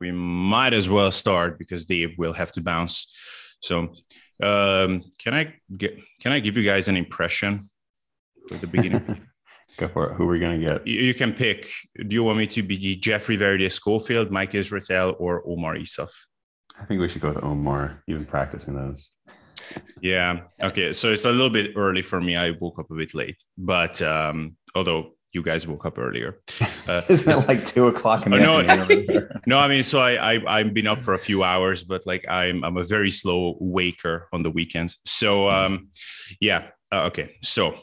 we might as well start because Dave will have to bounce. So, um, can I get can I give you guys an impression at the beginning? Go for it. Who are we gonna get? you, you can pick. Do you want me to be Geoffrey Verity Schofield, Mike Israetel, or Omar Isuf? I think we should go with Omar. You've been practicing those. Yeah. Okay. So it's a little bit early for me. I woke up a bit late, but um, although you guys woke up earlier. Uh, Isn't it like two o'clock in the no, afternoon? no, I mean, so I, I I've been up for a few hours, but like I'm I'm a very slow waker on the weekends. So um, yeah. Uh, okay. So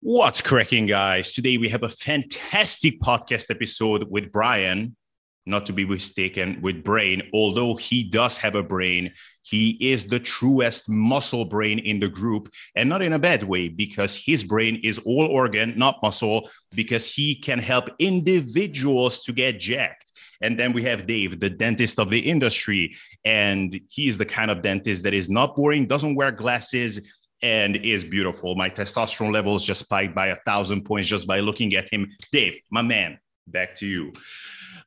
what's cracking, guys? Today we have a fantastic podcast episode with Bryan. Not to be mistaken with brain, although he does have a brain, he is the truest muscle brain in the group, and not in a bad way, because his brain is all organ, not muscle, because he can help individuals to get jacked. And then we have Dave, the dentist of the industry. And he's the kind of dentist that is not boring, doesn't wear glasses, and is beautiful. My testosterone levels just spiked by a thousand points just by looking at him. Dave, my man, back to you.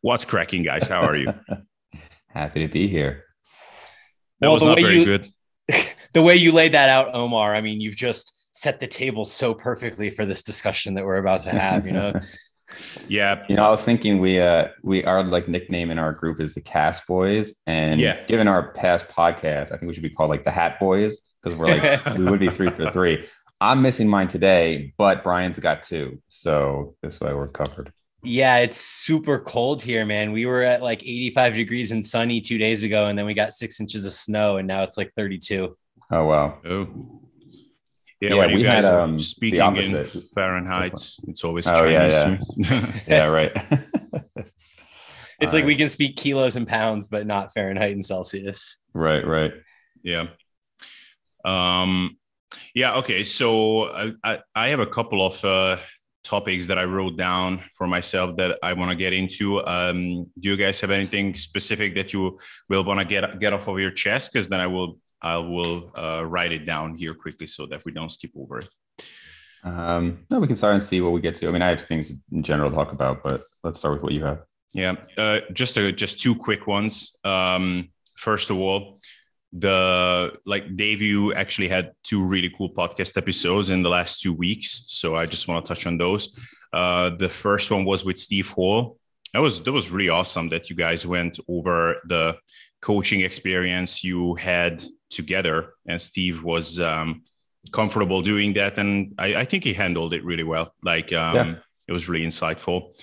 What's cracking, guys? How are you? Happy to be here. That Well, was the not way very you- good. the way you laid that out, Omar, I mean, you've just set the table so perfectly for this discussion that we're about to have, you know? Yeah. You know, I was thinking we uh we our like nickname in our group is the Cast Boys, and Yeah. given our past podcast, I think we should be called like the Hat Boys because we're like we would be three for three. I'm missing mine today, but Bryan's got two, so this way we're covered. Yeah, it's super cold here, man. We were at like 85 degrees and sunny two days ago, and then we got six inches of snow, and now it's like 32. Oh wow, Oh. Yeah, Yeah, when you we guys had, are um, the speaking in. Fahrenheit, it's always Oh, yeah, Chinese to me. yeah, right. It's All like we can speak kilos and pounds, but not Fahrenheit and Celsius. right, right. yeah. Um, yeah. Okay. So I, I, I have a couple of uh, topics that I wrote down for myself that I want to get into. Um, do you guys have anything specific that you will want to get get off of your chest? Because then I will I will uh, write it down here quickly so that we don't skip over it. Um, no, we can start and see what we get to. I mean, I have things in general to talk about, but let's start with what you have. Yeah, uh, just a, just two quick ones. Um, first of all, the like Dave, you actually had two really cool podcast episodes in the last two weeks, so I just want to touch on those. Uh, the first one was with Steve Hall. That was that was really awesome that you guys went over the coaching experience you had together, and Steve was um, comfortable doing that, and I, I think he handled it really well. Like um, Yeah. it was really insightful.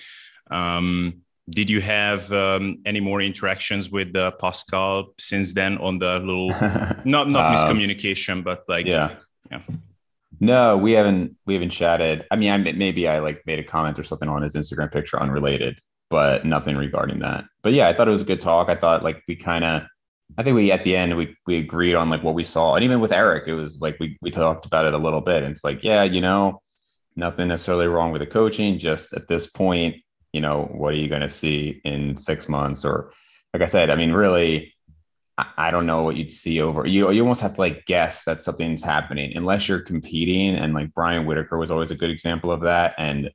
Um, did you have um, any more interactions with uh, Pascal since then on the little not not Um, miscommunication, but like yeah. yeah. No, we haven't we haven't chatted. I mean, I maybe I like made a comment or something on his Instagram picture unrelated, but nothing regarding that. But yeah, I thought it was a good talk. I thought like we kind of I think we at the end we we agreed on like what we saw. And even with Eric, it was like we we talked about it a little bit. And it's like, yeah, you know, nothing necessarily wrong with the coaching, just at this point, you know, what are you going to see in 6 months or like I said, I mean, really I- I don't know what you'd see over you. You almost have to like guess that something's happening unless you're competing. And like Brian Whitaker was always a good example of that. And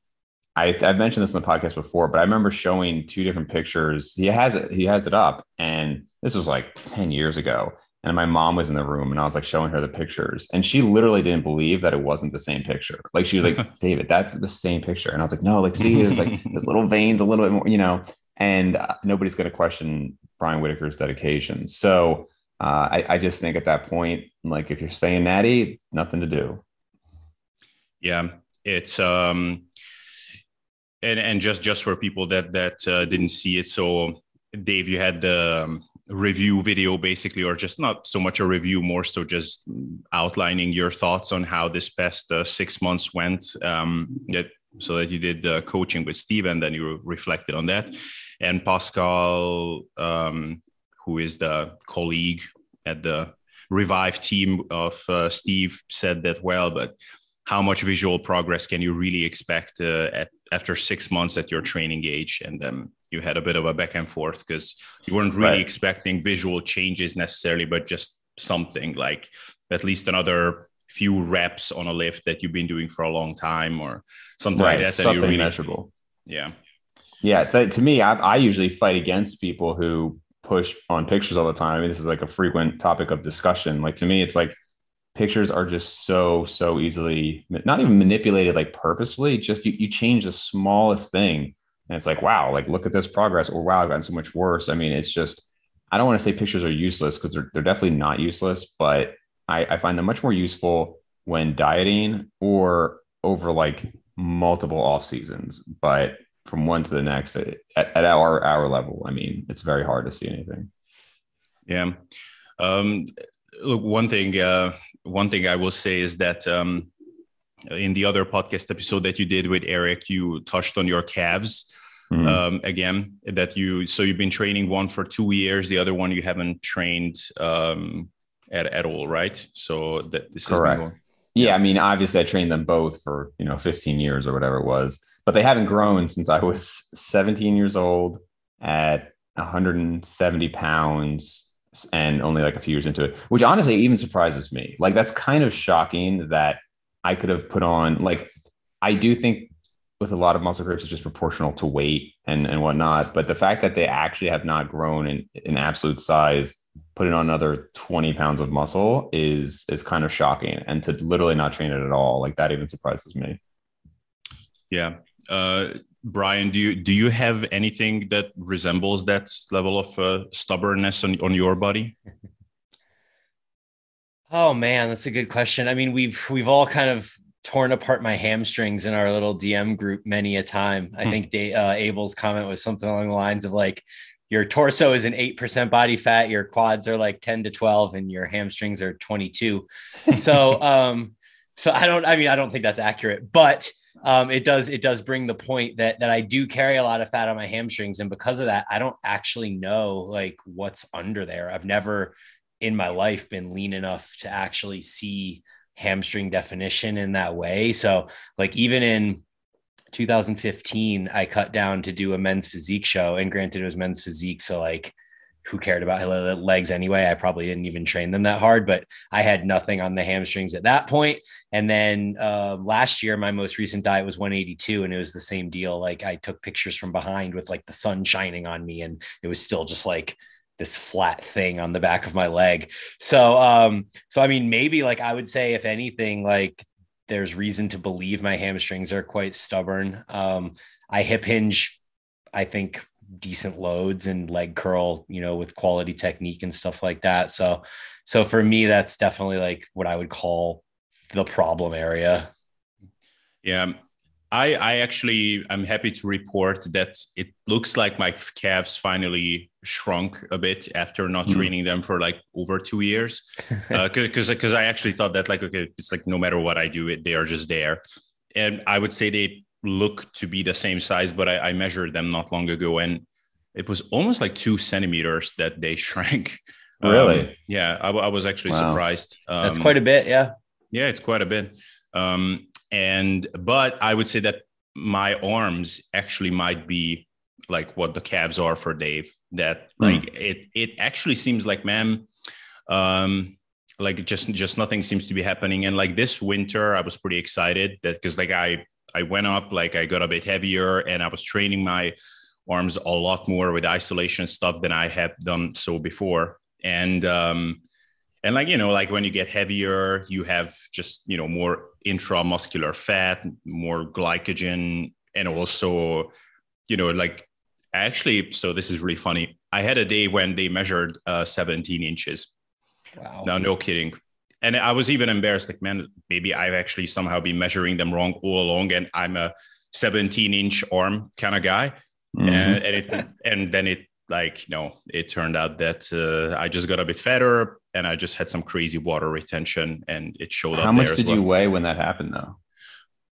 I, I've mentioned this in the podcast before, but I remember showing two different pictures. He has it. He has it up, and this was like ten years ago. And my mom was in the room, and I was like showing her the pictures, and she literally didn't believe that it wasn't the same picture. Like she was like, "David, that's the same picture," and I was like, "No, like see, there's like there's little veins, a little bit more, you know." And uh, nobody's going to question Brian Whitaker's dedication. So uh, I, I just think at that point, like if you're saying natty, nothing to do. Yeah, it's um, and and just just for people that that uh, didn't see it, so Dave, you had the um, review video basically, or just not so much a review, more so just outlining your thoughts on how this past uh, six months went. Um, that so that you did uh, coaching with Steve, and then you reflected on that, and Pascal, um, who is the colleague at the Revive team of uh, Steve, said that well, but how much visual progress can you really expect uh, at, after six months at your training age? And then you had a bit of a back and forth because you weren't really Right. expecting visual changes necessarily, but just something like at least another few reps on a lift that you've been doing for a long time or something like that. that Something really, measurable. yeah. Yeah, to, to me, I, I usually fight against people who push on pictures all the time. I mean, this is like a frequent topic of discussion. Like to me, it's like pictures are just so so easily not even manipulated like purposefully. Just you, you change the smallest thing, and it's like wow, like look at this progress, or wow, I've gotten so much worse. I mean, it's just I don't want to say pictures are useless because they're they're definitely not useless, but I, I find them much more useful when dieting or over like multiple off seasons. But from one to the next at, at our our level, I mean, it's very hard to see anything. Yeah. Um, look, one thing, uh, one thing I will say is that um, in the other podcast episode that you did with Eric, you touched on your calves. Mm-hmm. Um, again, that you so you've been training one for two years, the other one you haven't trained um, at, at all, right? So that this correct. Is yeah, I mean, obviously, I trained them both for you know 15 years or whatever it was, but they haven't grown since I was 17 years old at 170 pounds and only like a few years into it, which honestly even surprises me. Like that's kind of shocking that I could have put on. Like I do think with a lot of muscle groups, it's just proportional to weight and and whatnot. But the fact that they actually have not grown in in absolute size putting on another 20 pounds of muscle is is kind of shocking and to literally not train it at all like that even surprises me yeah uh bryan do you do you have anything that resembles that level of uh, stubbornness on, on your body oh man that's a good question i mean we've we've all kind of torn apart my hamstrings in our little dm group many a time i hmm. think uh, abel's comment was something along the lines of like your torso is an 8% body fat, your quads are like 10 to 12 and your hamstrings are 22. So um so I don't I mean I don't think that's accurate, but um it does it does bring the point that that I do carry a lot of fat on my hamstrings and because of that I don't actually know like what's under there. I've never in my life been lean enough to actually see hamstring definition in that way. So like even in 2015, I cut down to do a men's physique show. And granted, it was men's physique. So, like, who cared about legs anyway? I probably didn't even train them that hard, but I had nothing on the hamstrings at that point. And then uh, last year, my most recent diet was 182, and it was the same deal. Like, I took pictures from behind with like the sun shining on me, and it was still just like, this flat thing on the back of my leg. So um so I mean maybe like I would say if anything like there's reason to believe my hamstrings are quite stubborn. Um, I hip hinge, I think decent loads and leg curl, you know, with quality technique and stuff like that. So, so for me, that's definitely like what I would call the problem area. Yeah. I, I actually I'm happy to report that it looks like my calves finally shrunk a bit after not mm. training them for like over two years. Because uh, because I actually thought that like okay it's like no matter what I do it they are just there. And I would say they look to be the same size but I, I measured them not long ago and it was almost like two centimeters that they shrank. Really? Um, yeah I, I, was actually wow. surprised. Um, that's quite a bit yeah. Yeah it's quite a bit. Um, and but I would say that my arms actually might be like what the calves are for Dave. That hmm. like mm. it it actually seems like man, um, like just just nothing seems to be happening. And like this winter, I was pretty excited that because like I I went up, like I got a bit heavier, and I was training my arms a lot more with isolation stuff than I had done so before. And um, and like you know like when you get heavier you have just you know more intramuscular fat more glycogen and also you know like actually so this is really funny. I had a day when they measured uh, 17 inches. Wow. Now no kidding. And i was even embarrassed like man maybe i've actually somehow been measuring them wrong all along and i'm a 17 inch arm kind of guy. Mm-hmm. and, and it and then it like no it turned out that uh, i just got a bit fatter and i just had some crazy water retention and it showed up. how up much did well. you weigh when that happened though?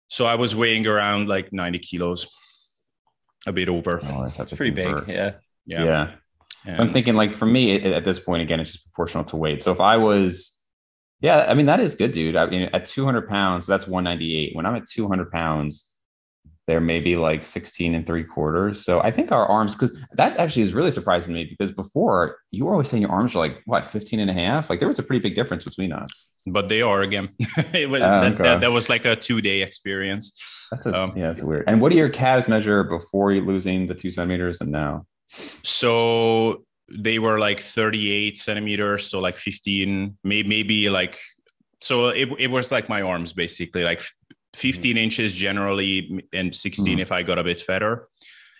So i was weighing around like 90 kilos a bit over. Oh that's, that's pretty big yeah. Yeah, yeah. So i'm thinking like for me it, at this point again it's just proportional to weight. So if i was yeah i mean that is good dude. I mean at 200 pounds that's 198 when i'm at 200 pounds they're maybe like 16 and three quarters. So I think our arms, because that actually is really surprising to me because before you were always saying your arms are like what 15 and a half. Like there was a pretty big difference between us. But they are again. it was, uh, that, okay. that, that, was like a two day experience. That's a, um, yeah, that's weird. And what do your calves measure before you losing the two centimeters and now? So they were like 38 centimeters, so like 15, maybe maybe like so it, it was like my arms basically like 15 mm-hmm. inches generally and 16 mm-hmm. if I got a bit fatter.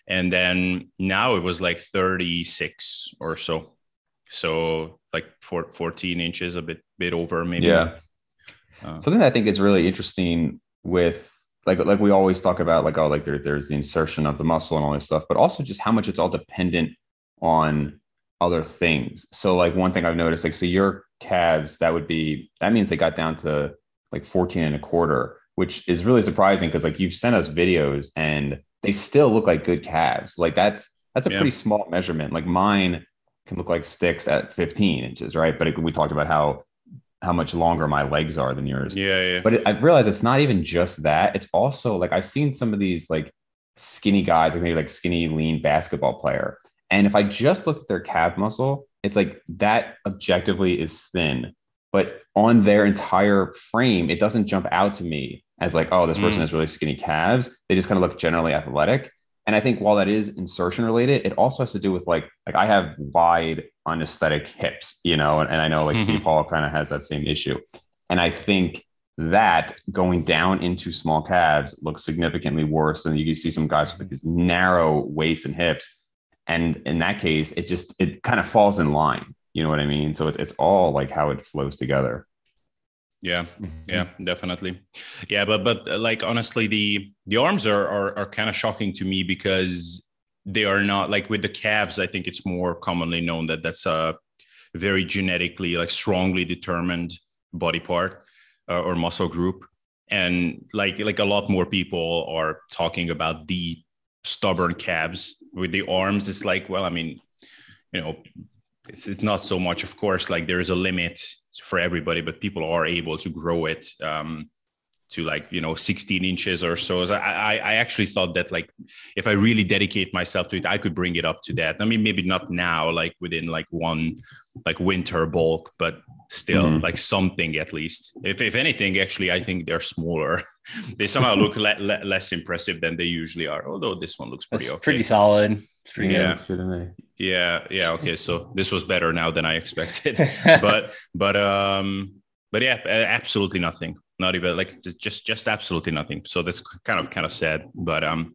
And then now it was like 36 or so. So like four, 14 inches, a bit bit over maybe. Yeah. Uh, Something I think is really interesting with like like we always talk about like oh like there, there's the insertion of the muscle and all this stuff, but also just how much it's all dependent on other things. So like one thing I've noticed, like so your calves, that would be that means they got down to like 14 and a quarter which is really surprising because like you've sent us videos and they still look like good calves. Like that's that's a yeah. pretty small measurement. Like mine can look like sticks at 15 inches, right? But it, we talked about how how much longer my legs are than yours. Yeah, yeah. But it, I realized it's not even just that. It's also like I've seen some of these like skinny guys, like maybe like skinny, lean basketball player. And if I just looked at their calf muscle, it's like that objectively is thin but on their entire frame, it doesn't jump out to me as like, oh, this person mm. has really skinny calves. They just kind of look generally athletic. And I think while that is insertion related, it also has to do with like, like I have wide, unesthetic hips, you know, and, and I know like mm-hmm. Steve Hall kind of has that same issue. And I think that going down into small calves looks significantly worse than you can see some guys with like these narrow waist and hips. And in that case, it just it kind of falls in line. You know what I mean? So it's it's all like how it flows together. Yeah, mm-hmm. yeah, definitely. Yeah, but but uh, like honestly, the the arms are are, are kind of shocking to me because they are not like with the calves. I think it's more commonly known that that's a very genetically like strongly determined body part uh, or muscle group, and like like a lot more people are talking about the stubborn calves with the arms. It's like well, I mean, you know, it's, it's not so much of course like there is a limit for everybody but people are able to grow it um, to like you know 16 inches or so. so I, I actually thought that like if I really dedicate myself to it, I could bring it up to that. I mean, maybe not now, like within like one like winter bulk, but still mm-hmm. like something at least. If if anything, actually, I think they're smaller. they somehow look le- le- less impressive than they usually are. Although this one looks pretty That's okay. Pretty solid. Pretty yeah. Good. Yeah, yeah. Okay, so this was better now than I expected, but but um, but yeah, absolutely nothing. Not even like just just absolutely nothing. So that's kind of kind of sad. But um,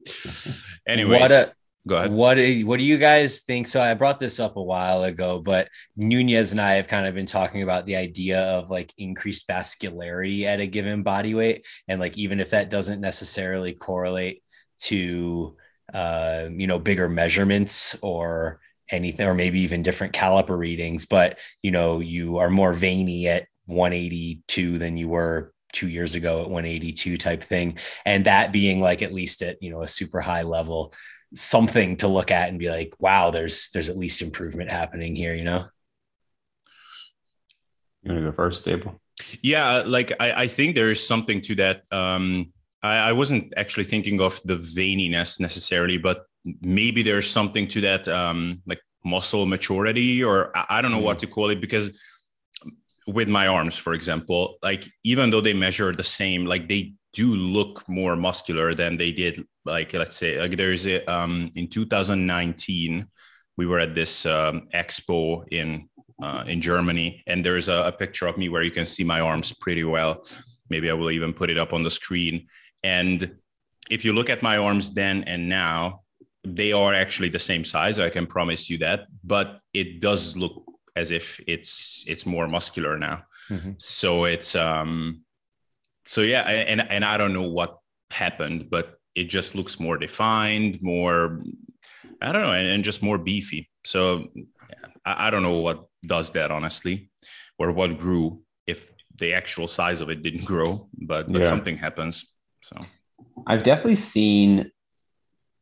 anyway. What a, Go ahead. What do, what do you guys think? So I brought this up a while ago, but Nunez and I have kind of been talking about the idea of like increased vascularity at a given body weight, and like even if that doesn't necessarily correlate to uh, you know, bigger measurements or anything, or maybe even different caliper readings, but you know, you are more veiny at 182 than you were two years ago at 182 type thing. And that being like at least at, you know, a super high level, something to look at and be like, wow, there's there's at least improvement happening here, you know? You want to go first, Abel? Yeah, like I, I think there is something to that. Um I, I wasn't actually thinking of the veininess necessarily, but maybe there's something to that, um, like muscle maturity, or I, I don't know mm. what to call it, because with my arms, for example, like even though they measure the same, like they do look more muscular than they did. Like let's say, like there's a um, in 2019, we were at this um, expo in uh, in Germany, and there's a, a picture of me where you can see my arms pretty well. Maybe I will even put it up on the screen. And if you look at my arms then and now, they are actually the same size. I can promise you that. But it does look as if it's it's more muscular now. Mm-hmm. So it's um so yeah, and and I don't know what happened, but it just looks more defined, more I don't know, and, and just more beefy. So I, I don't know what does that honestly, or what grew if the actual size of it didn't grow, but, but yeah. something happens. So I've definitely seen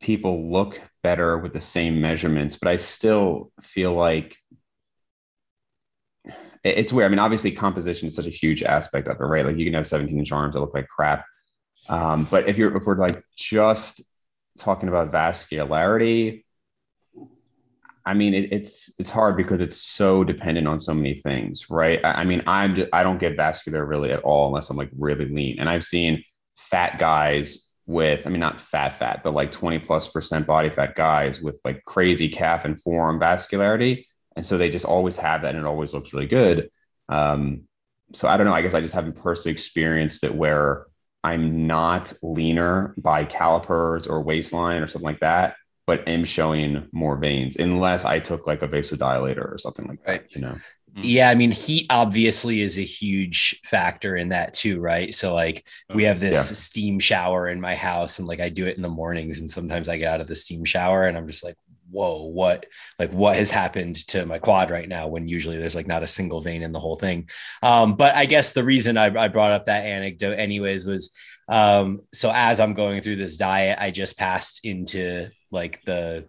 people look better with the same measurements, but I still feel like it's weird. I mean, obviously, composition is such a huge aspect of it, right? Like you can have 17 inch arms that look like crap. Um, but if you're if we're like just talking about vascularity, I mean it, it's it's hard because it's so dependent on so many things, right? I, I mean I'm just, I don't get vascular really at all unless I'm like really lean, and I've seen fat guys with I mean not fat fat, but like 20 plus percent body fat guys with like crazy calf and forearm vascularity, and so they just always have that, and it always looks really good. Um, so I don't know. I guess I just haven't personally experienced it where I'm not leaner by calipers or waistline or something like that, but am showing more veins unless I took like a vasodilator or something like that, right. you know? Mm-hmm. Yeah, I mean, heat obviously is a huge factor in that too, right? So, like, we have this yeah. steam shower in my house, and like, I do it in the mornings, and sometimes I get out of the steam shower and I'm just like, whoa, what like what has happened to my quad right now when usually there's like not a single vein in the whole thing. Um, but I guess the reason I, I brought up that anecdote anyways was um, so as I'm going through this diet, I just passed into like the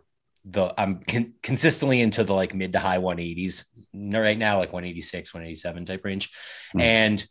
the I'm con- consistently into the like mid to high 180s right now, like 186, 187 type range. Mm. And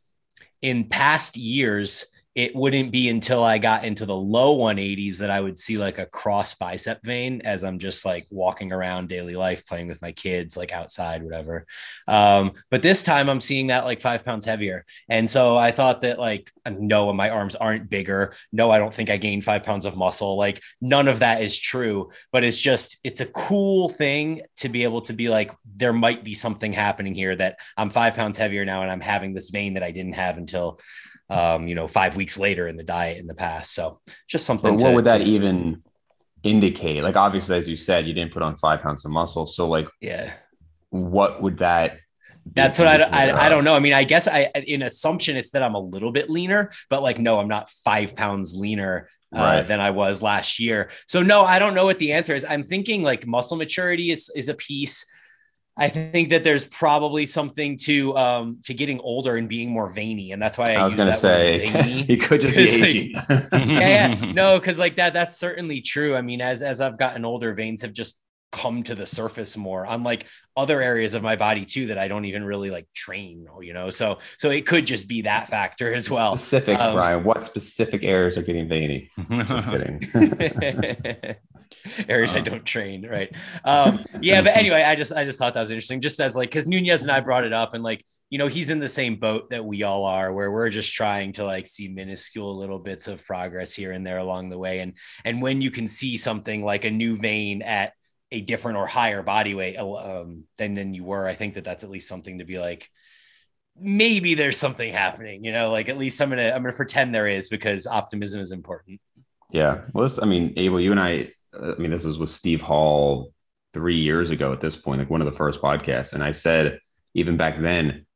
in past years, it wouldn't be until I got into the low 180s that I would see like a cross bicep vein as I'm just like walking around daily life, playing with my kids, like outside, whatever. Um, but this time I'm seeing that like five pounds heavier. And so I thought that like, no, my arms aren't bigger. No, I don't think I gained five pounds of muscle. Like none of that is true, but it's just, it's a cool thing to be able to be like, there might be something happening here that I'm five pounds heavier now and I'm having this vein that I didn't have until um, you know, five weeks later in the diet in the past. So just something. But what to, would that to, even indicate? Like, obviously, as you said, you didn't put on five pounds of muscle. So, like, yeah, what would that? That's what I, I, I don't know. I mean, I guess I in assumption it's that I'm a little bit leaner, but like, no, I'm not five pounds leaner uh, right. than I was last year. So no, I don't know what the answer is. I'm thinking like muscle maturity is is a piece. I think that there's probably something to um to getting older and being more veiny, and that's why I, I was going to say he could just be aging. Like, yeah, yeah, no, because like that that's certainly true. I mean, as as I've gotten older, veins have just come to the surface more unlike other areas of my body too that I don't even really like train you know? So so it could just be that factor as well. Specific um, Bryan what specific areas are getting veiny? Just kidding areas I don't train, right? Um, yeah, but anyway, I just I just thought that was interesting, just as like because Nunez and I brought it up, and like you know he's in the same boat that we all are, where we're just trying to like see minuscule little bits of progress here and there along the way, and and when you can see something like a new vein at a different or higher body weight um, than than you were, I think that that's at least something to be like maybe there's something happening you know? Like at least i'm gonna i'm gonna pretend there is because optimism is important. Yeah. Well this, i mean abel you and i I mean, this was with Steve Hall three years ago at this point, like one of the first podcasts. And I said, even back then,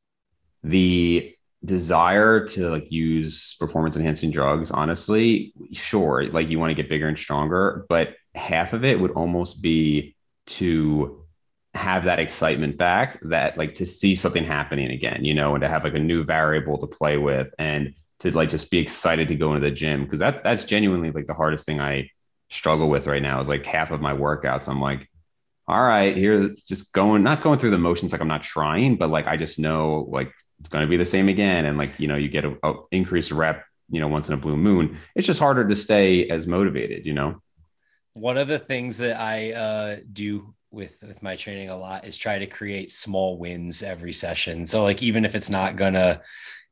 the desire to like use performance enhancing drugs, honestly, sure, like you want to get bigger and stronger, but half of it would almost be to have that excitement back that like to see something happening again, you know, and to have like a new variable to play with and to like just be excited to go into the gym because that that's genuinely like the hardest thing I struggle with right now is like half of my workouts. I'm like, all right, here, just going, not going through the motions like I'm not trying, but like I just know like it's going to be the same again. And like, you know, you get a, increased rep, you know, once in a blue moon. It's just harder to stay as motivated, you know? One of the things that I uh, do with with my training a lot is try to create small wins every session. So like even if it's not gonna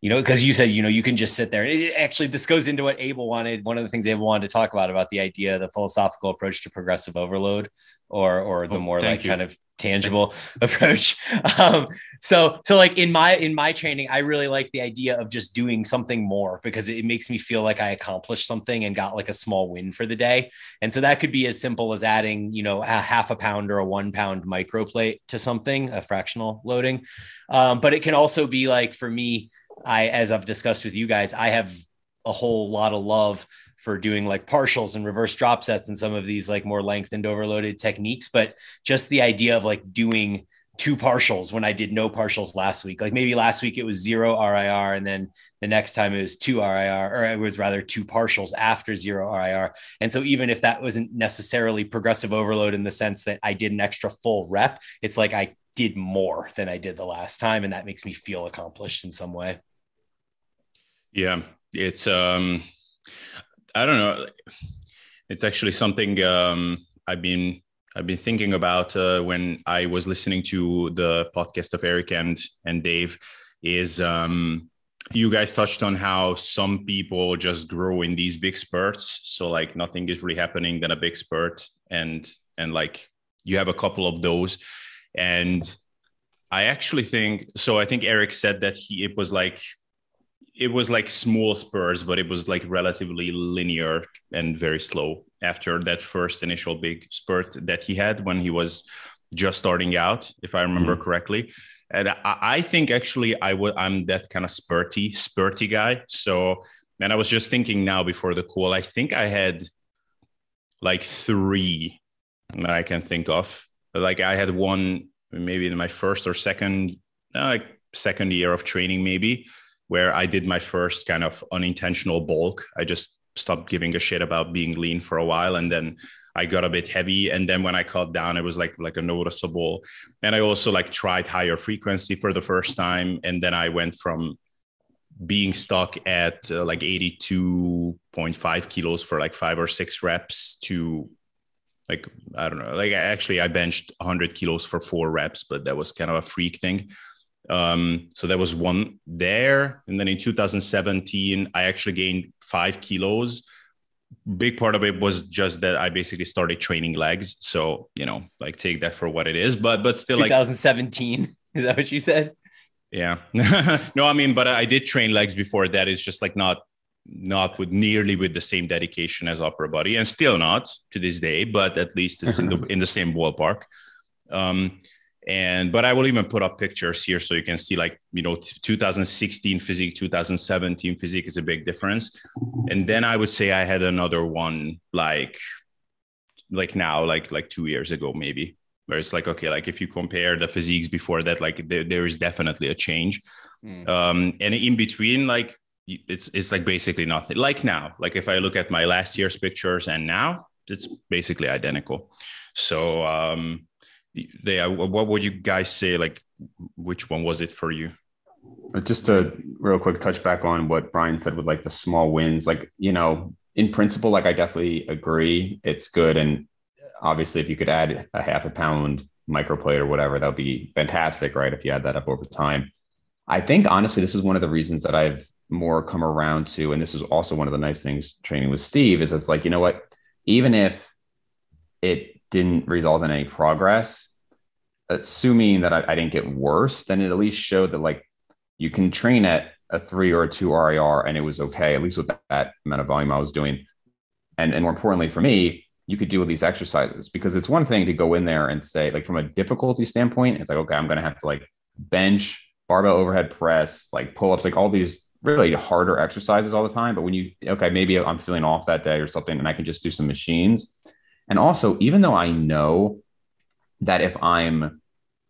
you know, because you said, you know, you can just sit there. It, actually, this goes into what Abel wanted. One of the things Abel wanted to talk about about the idea, the philosophical approach to progressive overload, or or the oh, more like you. kind of tangible approach. Um, so so like in my in my training, I really like the idea of just doing something more because it makes me feel like I accomplished something and got like a small win for the day. And so that could be as simple as adding, you know, a half a pound or a one pound micro plate to something, a fractional loading. Um, but it can also be like for me I, as I've discussed with you guys, I have a whole lot of love for doing like partials and reverse drop sets and some of these like more lengthened overloaded techniques. But just the idea of like doing two partials when I did no partials last week, like maybe last week it was zero RIR and then the next time it was two RIR or it was rather two partials after zero RIR. And so even if that wasn't necessarily progressive overload in the sense that I did an extra full rep, it's like I did more than I did the last time. And that makes me feel accomplished in some way. Yeah, it's um I don't know. It's actually something um, I've been I've been thinking about uh, when I was listening to the podcast of Eric and and Dave. Is um, you guys touched on how some people just grow in these big spurts, so like nothing is really happening, then a big spurt, and and like you have a couple of those, and I actually think so. I think Eric said that he it was like it was like small spurs, but it was like relatively linear and very slow after that first initial big spurt that he had when he was just starting out, if I remember mm-hmm. correctly. And I, I think actually I would I'm that kind of spurty, spurty guy. So and I was just thinking now before the call, I think I had like three that I can think of. Like I had one maybe in my first or second uh, like second year of training, maybe where I did my first kind of unintentional bulk. I just stopped giving a shit about being lean for a while, and then I got a bit heavy. And then when I cut down, it was like like a noticeable. And I also like tried higher frequency for the first time, and then I went from being stuck at uh, like 82.5 kilos for like five or six reps to like I don't know, like actually I benched 100 kilos for four reps, but that was kind of a freak thing. Um, so that was one there. And then in 2017, I actually gained five kilos. Big part of it was just that I basically started training legs. So, you know, like take that for what it is, but, but still 2017. Like, is that what you said? Yeah. no, I mean, but I did train legs before that. It's just like not, not with nearly with the same dedication as upper body and still not to this day, but at least it's in the, in the same ballpark. Um, and but i will even put up pictures here so you can see like you know 2016 physique 2017 physique is a big difference. And then i would say i had another one like like now like like two years ago maybe where it's like okay like if you compare the physiques before that like there, there is definitely a change. Mm. um and in between like it's it's like basically nothing. Like now like if i look at my last year's pictures and now it's basically identical. So um they what would you guys say like which one was it for you? Uh, just to real quick touch back on what bryan said with like the small wins like you know in principle like i definitely agree it's good. And obviously if you could add a half a pound microplate or whatever that would be fantastic right? If you add that up over time. I think honestly this is one of the reasons that i've more come around to and this is also one of the nice things training with steve is it's like you know what? Even if it didn't result in any progress, assuming that I, I, didn't get worse, then it at least showed that like you can train at a three or a two RIR and it was okay, at least with that, that amount of volume I was doing. And, and more importantly for me, you could do with these exercises because it's one thing to go in there and say, like, from a difficulty standpoint, it's like, okay, I'm going to have to like bench, barbell overhead press, like pull ups, like all these really harder exercises all the time. But when you, okay, maybe I'm feeling off that day or something and I can just do some machines and also, even though I know that if I'm,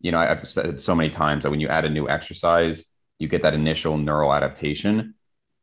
you know, I've said so many times that when you add a new exercise, you get that initial neural adaptation.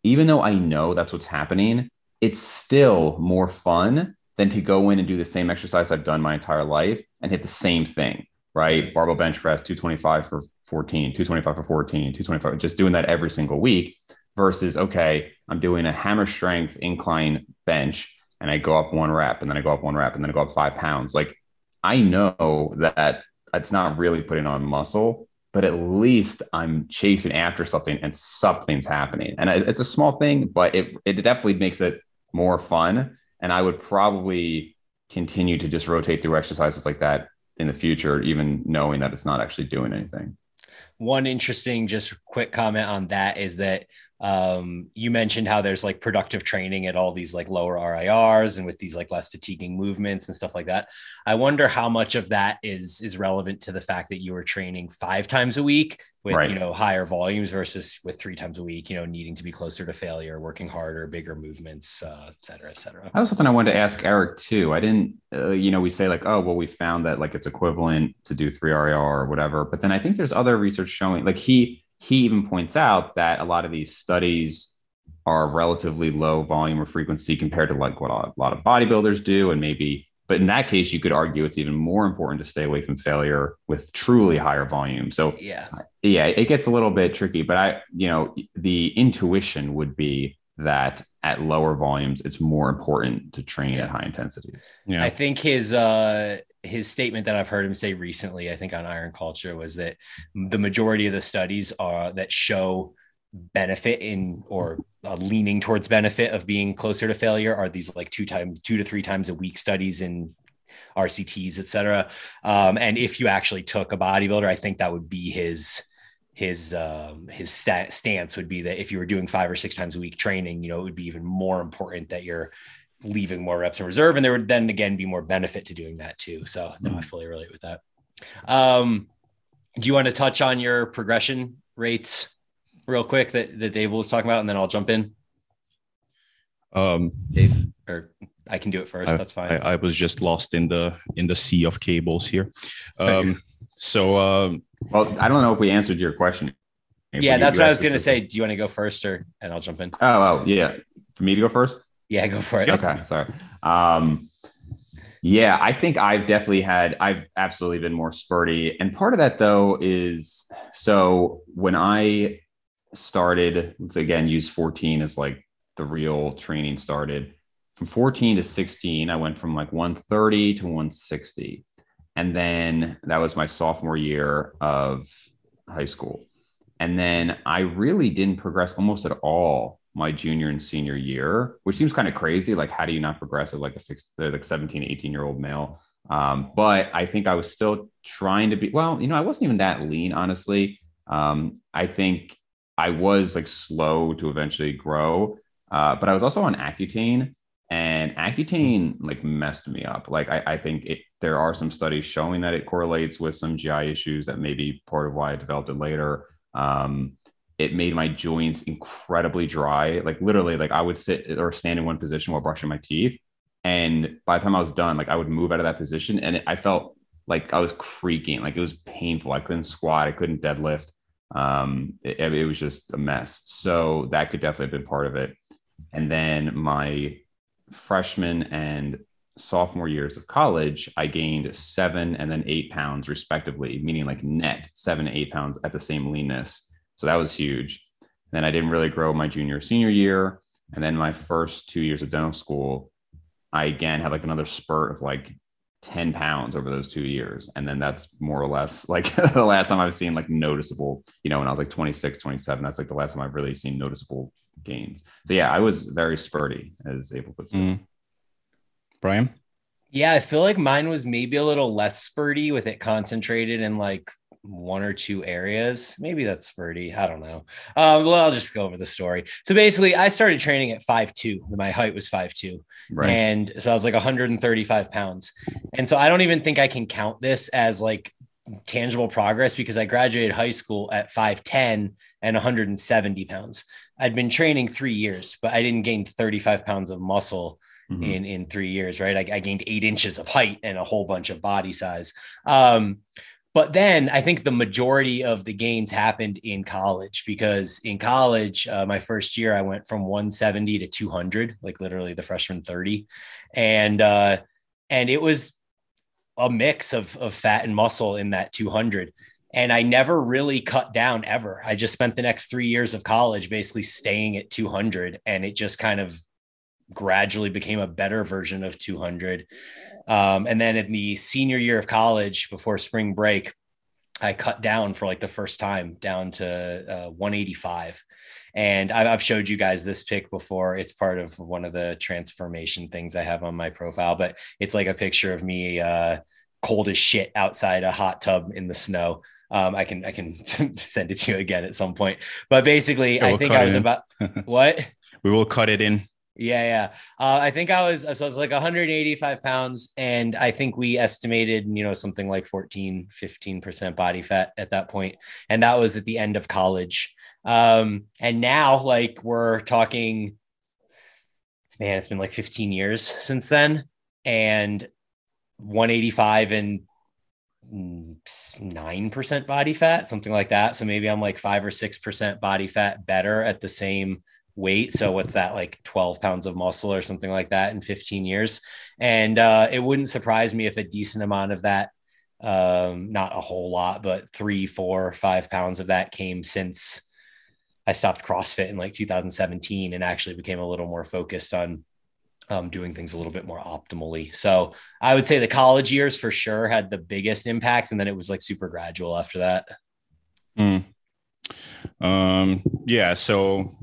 Even though I know that's what's happening, it's still more fun than to go in and do the same exercise I've done my entire life and hit the same thing, right? Barbell bench press, 225 for 14, 225 for 14, 225, just doing that every single week versus, okay, I'm doing a hammer strength incline bench and I go up one rep and then I go up one rep and then I go up five pounds. Like I know that it's not really putting on muscle, but at least I'm chasing after something and something's happening. And it's a small thing, but it, it definitely makes it more fun. And I would probably continue to just rotate through exercises like that in the future, even knowing that it's not actually doing anything. One interesting, just quick comment on that is that um, you mentioned how there's like productive training at all these like lower RIRs and with these like less fatiguing movements and stuff like that. I wonder how much of that is is relevant to the fact that you were training five times a week with right. you know higher volumes versus with three times a week, you know, needing to be closer to failure, working harder, bigger movements, uh, et cetera, et cetera. That was something I wanted to ask Eric too. I didn't, uh, you know, we say like, oh, well, we found that like it's equivalent to do three RIR or whatever, but then I think there's other research showing like he he even points out that a lot of these studies are relatively low volume or frequency compared to like what a lot of bodybuilders do and maybe but in that case you could argue it's even more important to stay away from failure with truly higher volume so yeah yeah it gets a little bit tricky but i you know the intuition would be that at lower volumes, it's more important to train at high intensities. Yeah. I think his uh his statement that I've heard him say recently, I think on Iron Culture, was that the majority of the studies are that show benefit in or leaning towards benefit of being closer to failure are these like two times two to three times a week studies in RCTs, et cetera. Um, and if you actually took a bodybuilder, I think that would be his his um, his st- stance would be that if you were doing five or six times a week training, you know, it would be even more important that you're leaving more reps in reserve, and there would then again be more benefit to doing that too. So no, I mm-hmm. fully relate with that. Um, do you want to touch on your progression rates real quick that, that Dave was talking about, and then I'll jump in? Um, Dave, or I can do it first. I, That's fine. I, I, was just lost in the in the sea of cables here. Um, so, um, well, I don't know if we answered your question. Yeah, that's what I was going to say. Do you want to go first, or and I'll jump in? Oh, oh, yeah, for me to go first. Yeah, go for it. Okay, sorry. Um, yeah, I think I've definitely had, I've absolutely been more spurty. And part of that, though, is so when I started, let's again use 14 as like the real training started. From 14 to 16, I went from like 130 to 160. And then that was my sophomore year of high school. And then I really didn't progress almost at all my junior and senior year, which seems kind of crazy. Like, how do you not progress as like a six, like 17, 18 year old male? Um, but I think I was still trying to be, well, you know, I wasn't even that lean, honestly. Um, I think I was like slow to eventually grow, uh, but I was also on Accutane and Accutane like messed me up. Like, I, I think it, there are some studies showing that it correlates with some GI issues that may be part of why I developed it later. Um, it made my joints incredibly dry. Like literally, like I would sit or stand in one position while brushing my teeth. And by the time I was done, like I would move out of that position and it, I felt like I was creaking, like it was painful. I couldn't squat, I couldn't deadlift. Um, it, it was just a mess. So that could definitely have been part of it. And then my freshman and sophomore years of college, I gained seven and then eight pounds respectively, meaning like net seven, eight pounds at the same leanness. So that was huge. Then I didn't really grow my junior, senior year. And then my first two years of dental school, I again had like another spurt of like 10 pounds over those two years. And then that's more or less like the last time I've seen like noticeable, you know, when I was like 26, 27, that's like the last time I've really seen noticeable gains. So yeah, I was very spurty as Abel puts it. Mm. Bryan? Yeah, I feel like mine was maybe a little less spurty with it concentrated in like one or two areas. Maybe that's spurty. I don't know. Um, well, I'll just go over the story. So basically, I started training at five two. My height was five two, right. and so I was like 135 pounds. And so I don't even think I can count this as like tangible progress because I graduated high school at 5'10 and 170 pounds. I'd been training three years, but I didn't gain 35 pounds of muscle mm-hmm. in in three years. Right, I, I, gained eight inches of height and a whole bunch of body size. Um, but then I think the majority of the gains happened in college because in college, uh, my first year, I went from 170 to 200, like literally the freshman 30, and uh, and it was a mix of of fat and muscle in that 200. And I never really cut down ever. I just spent the next three years of college basically staying at 200, and it just kind of gradually became a better version of 200 um, and then in the senior year of college before spring break, I cut down for like the first time down to uh, 185. And I've showed you guys this pic before. It's part of one of the transformation things I have on my profile, but it's like a picture of me uh, cold as shit outside a hot tub in the snow. Um, I can I can send it to you again at some point. But basically, yeah, we'll I think I was about what we will cut it in yeah, yeah. Uh, I think I was so I was like 185 pounds, and I think we estimated, you know, something like 14, 15 percent body fat at that point, and that was at the end of college. Um, and now, like, we're talking, man, it's been like 15 years since then, and 185 and nine percent body fat, something like that. So maybe I'm like five or six percent body fat better at the same weight. So what's that like 12 pounds of muscle or something like that in 15 years? And uh, it wouldn't surprise me if a decent amount of that, um, not a whole lot, but three, four, five pounds of that came since I stopped CrossFit in like 2017 and actually became a little more focused on um, doing things a little bit more optimally. So I would say the college years for sure had the biggest impact, and then it was like super gradual after that. Mm. Um, yeah. So,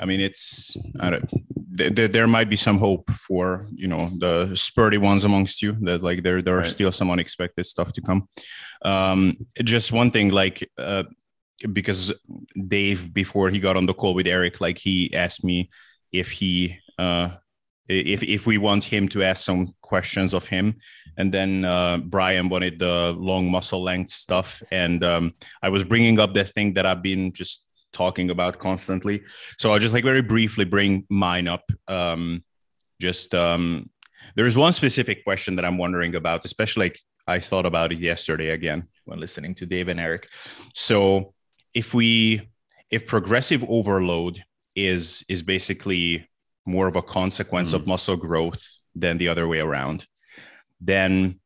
I mean, it's I don't, th- th- there might be some hope for you know the spurty ones amongst you that like there there are Right. still some unexpected stuff to come. Um, just one thing, like uh, because Dave before he got on the call with Eric, like he asked me if he uh if if we want him to ask some questions of him and then uh, bryan wanted the long muscle length stuff and um, i was bringing up the thing that i've been just talking about constantly. So i'll just like very briefly bring mine up. Um, just um, there's one specific question that i'm wondering about especially like i thought about it yesterday again when listening to dave and eric. So if we if progressive overload is is basically more of a consequence of muscle growth than the other way around then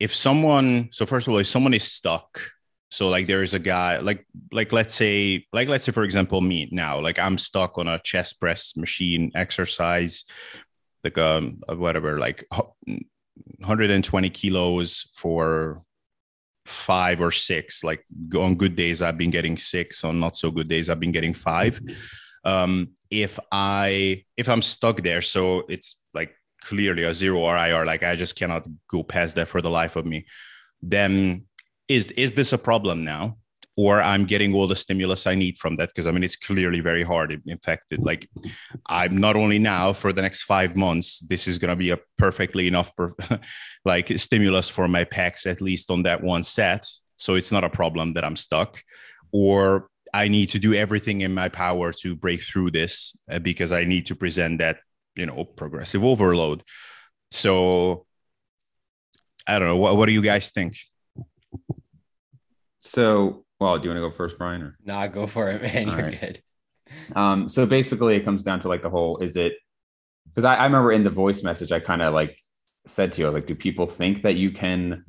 if someone so first of all if someone is stuck so like there is a guy like like let's say like let's say for example me now like i'm stuck on a chest press machine exercise like um whatever like 120 kilos for five or six like on good days i've been getting six on not so good days i've been getting five. Um if i if i'm stuck there so it's like clearly a zero RIR, like I just cannot go past that for the life of me, then is is this a problem now? Or I'm getting all the stimulus I need from that because I mean it's clearly very hard. In fact, like I'm not only now for the next five months, this is gonna be a perfectly enough per, like stimulus for my pecs at least on that one set. So it's not a problem that I'm stuck, or I need to do everything in my power to break through this uh, because I need to present that you know progressive overload so i don't know what, what do you guys think So, well, do you want to go first, Bryan? Or? Nah, go for it, man. All You're right. good. Um, so basically, it comes down to like the whole is it because I, I remember in the voice message, I kind of like said to you, I was like, do people think that you can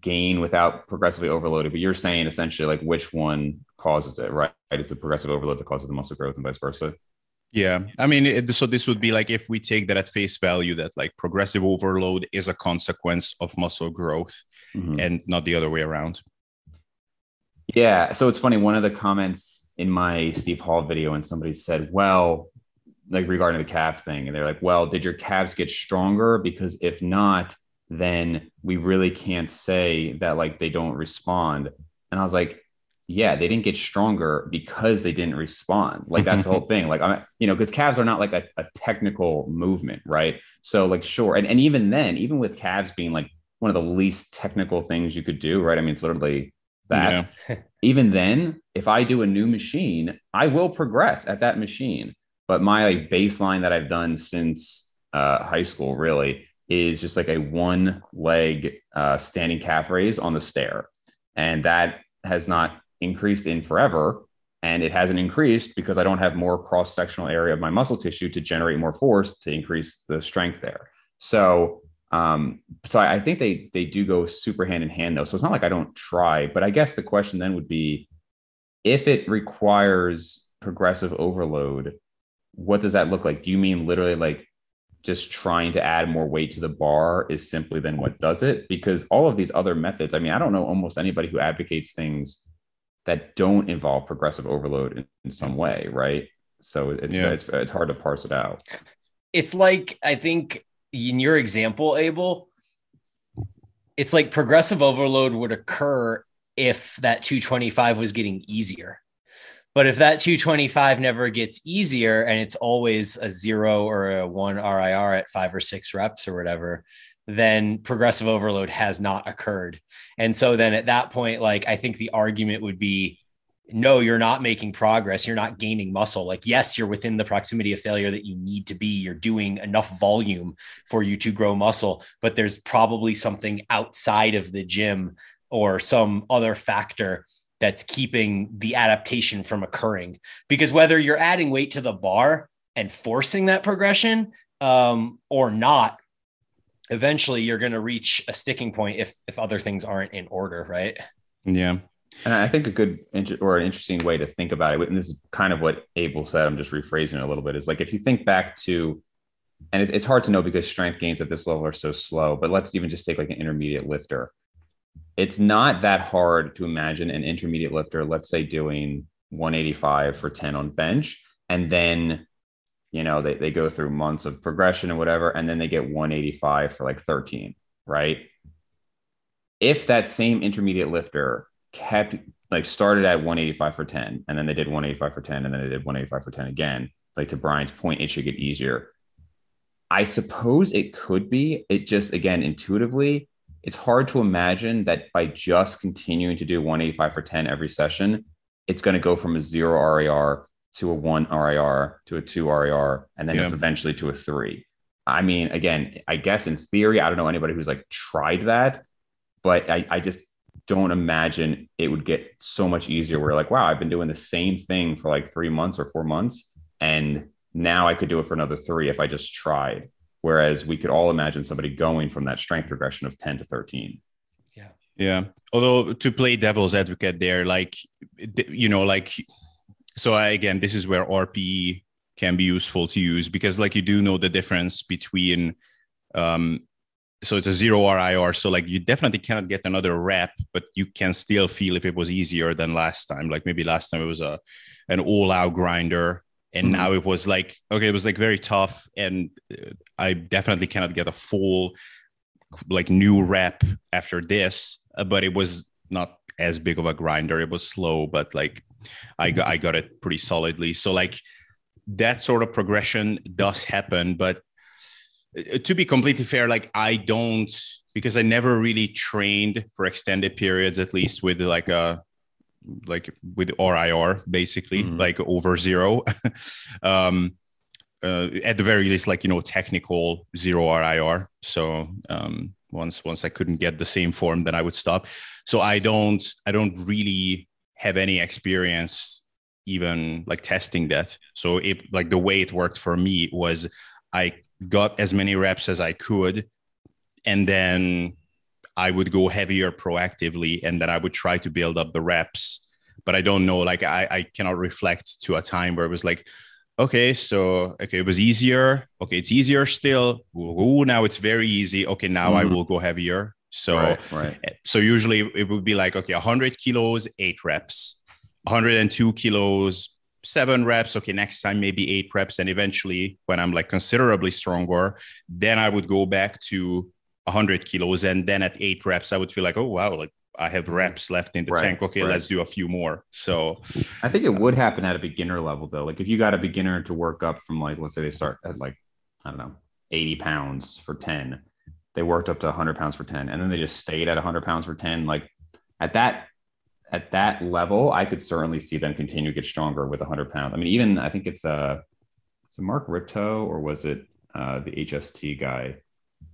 gain without progressively overloaded? But you're saying essentially like which one causes it, right? Is the progressive overload that causes the muscle growth and vice versa? yeah i mean it, so this would be like if we take that at face value that like progressive overload is a consequence of muscle growth Mhm. and not the other way around Yeah. So it's funny. One of the comments in my Steve Hall video, and somebody said, well, like regarding the calf thing, and they're like, well, did your calves get stronger? Because if not, then we really can't say that like they don't respond. And I was like, yeah, they didn't get stronger because they didn't respond. Like that's the whole thing. Like I'm, you know, because calves are not like a, a technical movement, right? So like sure, and and even then, even with calves being like one of the least technical things you could do, right? I mean, it's literally that even then, if I do a new machine, I will progress at that machine. But my like baseline that I've done since uh, high school really is just like a one leg uh, standing calf raise on the stair, and that has not increased in forever. And it hasn't increased because I don't have more cross sectional area of my muscle tissue to generate more force to increase the strength there. So um, so I, I think they they do go super hand in hand though. So it's not like I don't try, but I guess the question then would be if it requires progressive overload, what does that look like? Do you mean literally like just trying to add more weight to the bar is simply then what does it? Because all of these other methods, I mean, I don't know almost anybody who advocates things that don't involve progressive overload in, in some way, right? So it's, Yeah. it's it's hard to parse it out. It's like I think in your example, Abel, it's like progressive overload would occur if that 225 was getting easier. But if that 225 never gets easier and it's always a zero or a one RIR at five or six reps or whatever, then progressive overload has not occurred. And so then at that point, like I think the argument would be no, you're not making progress. You're not gaining muscle. Like, yes, you're within the proximity of failure that you need to be. You're doing enough volume for you to grow muscle, but there's probably something outside of the gym or some other factor that's keeping the adaptation from occurring. Because whether you're adding weight to the bar and forcing that progression um, or not, eventually you're going to reach a sticking point if if other things aren't in order, right? yeah And I think a good or an interesting way to think about it, and this is kind of what Abel said, I'm just rephrasing it a little bit, is like if you think back to, and it's, hard to know because strength gains at this level are so slow, but let's even just take like an intermediate lifter. It's not that hard to imagine an intermediate lifter, let's say doing 185 for 10 on bench, and then you know they, they go through months of progression and whatever, and then they get 185 for like 13, right? If that same intermediate lifter kept like started at 185 for 10 and then they did 185 for 10 and then they did 185 for 10 again. Like to bryan's point it should get easier. I suppose it could be. It just again intuitively it's hard to imagine that by just continuing to do 185 for 10 every session it's going to go from a zero rar to a one rar to a two rar and then yeah. eventually to a three. I mean again i guess in theory i don't know anybody who's like tried that but i, I just don't imagine it would get so much easier where like wow i've been doing the same thing for like three months or four months and now i could do it for another three if i just tried. Whereas we could all imagine somebody going from that strength progression of 10 to 13 yeah. Yeah. Although to play devil's advocate there like you know like so I, again this is where rpe can be useful to use because like you do know the difference between um, so it's a zero RIR. So like you definitely cannot get another rep, but you can still feel if it was easier than last time. Like maybe last time it was a an all out grinder, and mm-hmm. now it was like okay, it was like very tough, and uh, I definitely cannot get a full like new rep after this. Uh, but it was not as big of a grinder. It was slow, but like I got I got it pretty solidly. So like that sort of progression does happen, but to be completely fair, like I don't because I never really trained for extended periods, at least with like a like with RIR basically, mm-hmm. like over zero. um, uh, at the very least, like you know, technical zero RIR. So um, once once I couldn't get the same form, then I would stop. So I don't I don't really have any experience even like testing that. So it like the way it worked for me was I got as many reps as I could. And then I would go heavier proactively and then I would try to build up the reps. But I don't know, like I, I cannot reflect to a time where it was like, okay, so okay, it was easier. Okay, it's easier still. Ooh, now it's very easy. Okay, now mm I mm-hmm. will go heavier. So right, right. so usually it would be like, okay, 100 kilos, eight reps, 102 kilos, seven reps okay next time maybe eight reps and eventually when i'm like considerably stronger then i would go back to 100 kilos and then at eight reps i would feel like oh wow like i have reps left in the right, tank. Okay right. let's do a few more. So i think it uh, would happen at a beginner level though. Like if you got a beginner to work up from like let's say they start at like i don't know 80 pounds for 10 they worked up to 100 pounds for 10 and then they just stayed at 100 pounds for 10 like at that at that level, I could certainly see them continue to get stronger with 100 pounds. I mean, even I think it's uh, a Mark Rippetoe or was it uh, the HST guy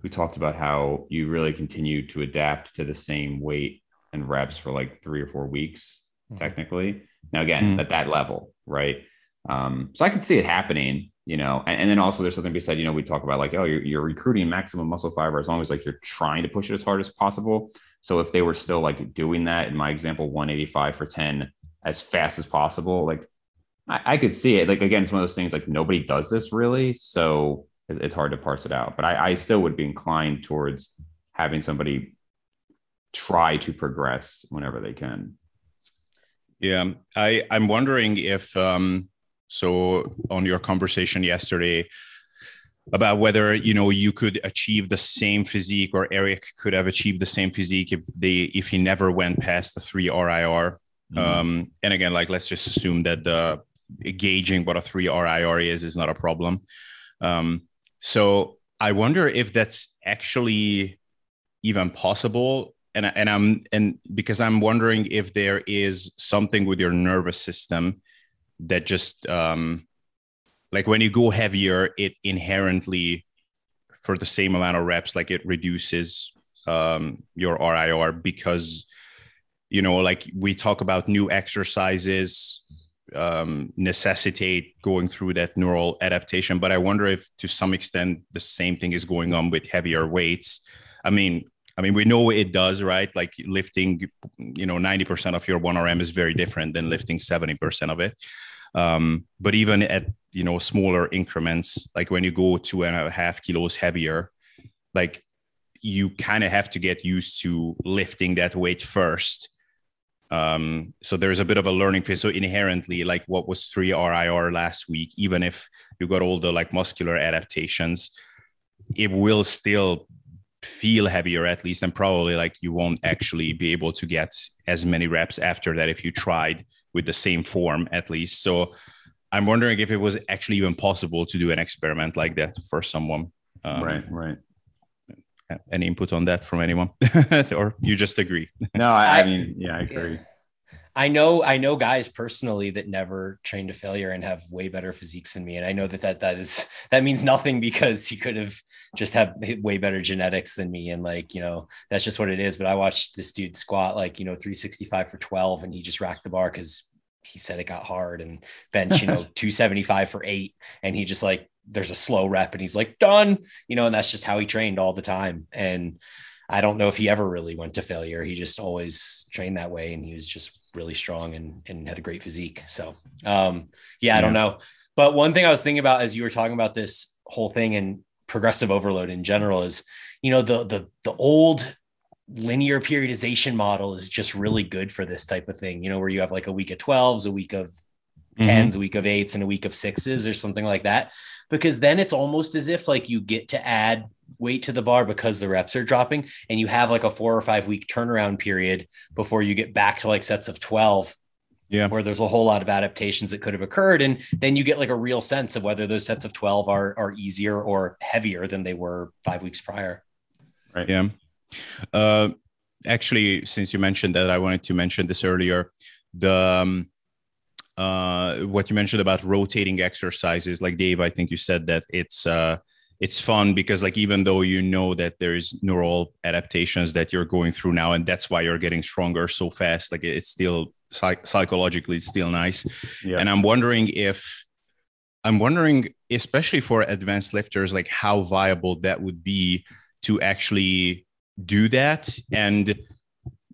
who talked about how you really continue to adapt to the same weight and reps for like three or four weeks, mm-hmm. technically. Now, again, mm-hmm. at that level, right? Um, so I could see it happening, you know, and, and, then also there's something to be said, you know, we talk about like, oh, you're, you're recruiting maximum muscle fiber as long as like you're trying to push it as hard as possible. So if they were still like doing that in my example, 185 for 10 as fast as possible, like I, I could see it. Like again, it's one of those things like nobody does this really. So it, it's hard to parse it out. But I, I still would be inclined towards having somebody try to progress whenever they can. Yeah. I, I'm wondering if um so on your conversation yesterday, about whether you know you could achieve the same physique or Eric could have achieved the same physique if they if he never went past the three RIR. Mm-hmm. Um, and again, like let's just assume that the gauging what a three RIR is is not a problem. Um, so I wonder if that's actually even possible. And and I'm and because I'm wondering if there is something with your nervous system that just um, like when you go heavier it inherently for the same amount of reps like it reduces um, your rir because you know like we talk about new exercises um, necessitate going through that neural adaptation but i wonder if to some extent the same thing is going on with heavier weights i mean I mean, we know it does, right? Like lifting, you know, 90% of your 1RM is very different than lifting 70% of it. Um, but even at, you know, smaller increments, like when you go two and a half kilos heavier, like you kind of have to get used to lifting that weight first. Um, so there's a bit of a learning phase. So inherently, like what was three RIR last week, even if you got all the like muscular adaptations, it will still feel heavier at least and probably like you won't actually be able to get as many reps after that if you tried with the same form at least so i'm wondering if it was actually even possible to do an experiment like that for someone um, right right. Any input on that from anyone? Or you just agree? No I, I mean yeah i agree. I know I know guys personally that never trained to failure and have way better physiques than me, and I know that that that is that means nothing because he could have just have way better genetics than me, and like you know that's just what it is. But I watched this dude squat like you know 365 for 12, and he just racked the bar because he said it got hard, and bench you know 275 for eight, and he just like there's a slow rep, and he's like done, you know, and that's just how he trained all the time, and I don't know if he ever really went to failure. He just always trained that way, and he was just really strong and, and had a great physique. So, um, yeah, yeah, I don't know. But one thing I was thinking about as you were talking about this whole thing and progressive overload in general is, you know, the the the old linear periodization model is just really good for this type of thing. You know, where you have like a week of 12s, a week of 10s, mm-hmm. a week of eights, and a week of sixes or something like that. Because then it's almost as if like you get to add weight to the bar because the reps are dropping and you have like a four or five week turnaround period before you get back to like sets of 12 yeah where there's a whole lot of adaptations that could have occurred and then you get like a real sense of whether those sets of 12 are are easier or heavier than they were five weeks prior right yeah uh actually since you mentioned that i wanted to mention this earlier the um, uh what you mentioned about rotating exercises like dave i think you said that it's uh it's fun because like even though you know that there's neural adaptations that you're going through now and that's why you're getting stronger so fast like it's still psych- psychologically it's still nice yeah. and i'm wondering if i'm wondering especially for advanced lifters like how viable that would be to actually do that. And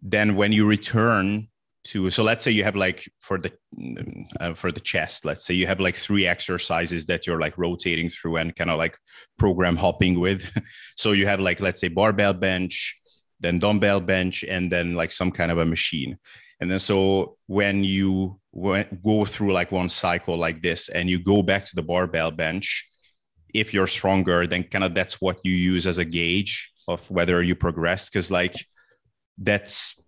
then when you return to so let's say you have like for the uh, for the chest let's say you have like three exercises that you're like rotating through and kind of like program hopping with. So you have like let's say barbell bench then dumbbell bench and then like some kind of a machine. And then so when you go through like one cycle like this and you go back to the barbell bench if you're stronger then kind of that's what you use as a gauge of whether you progress because like that's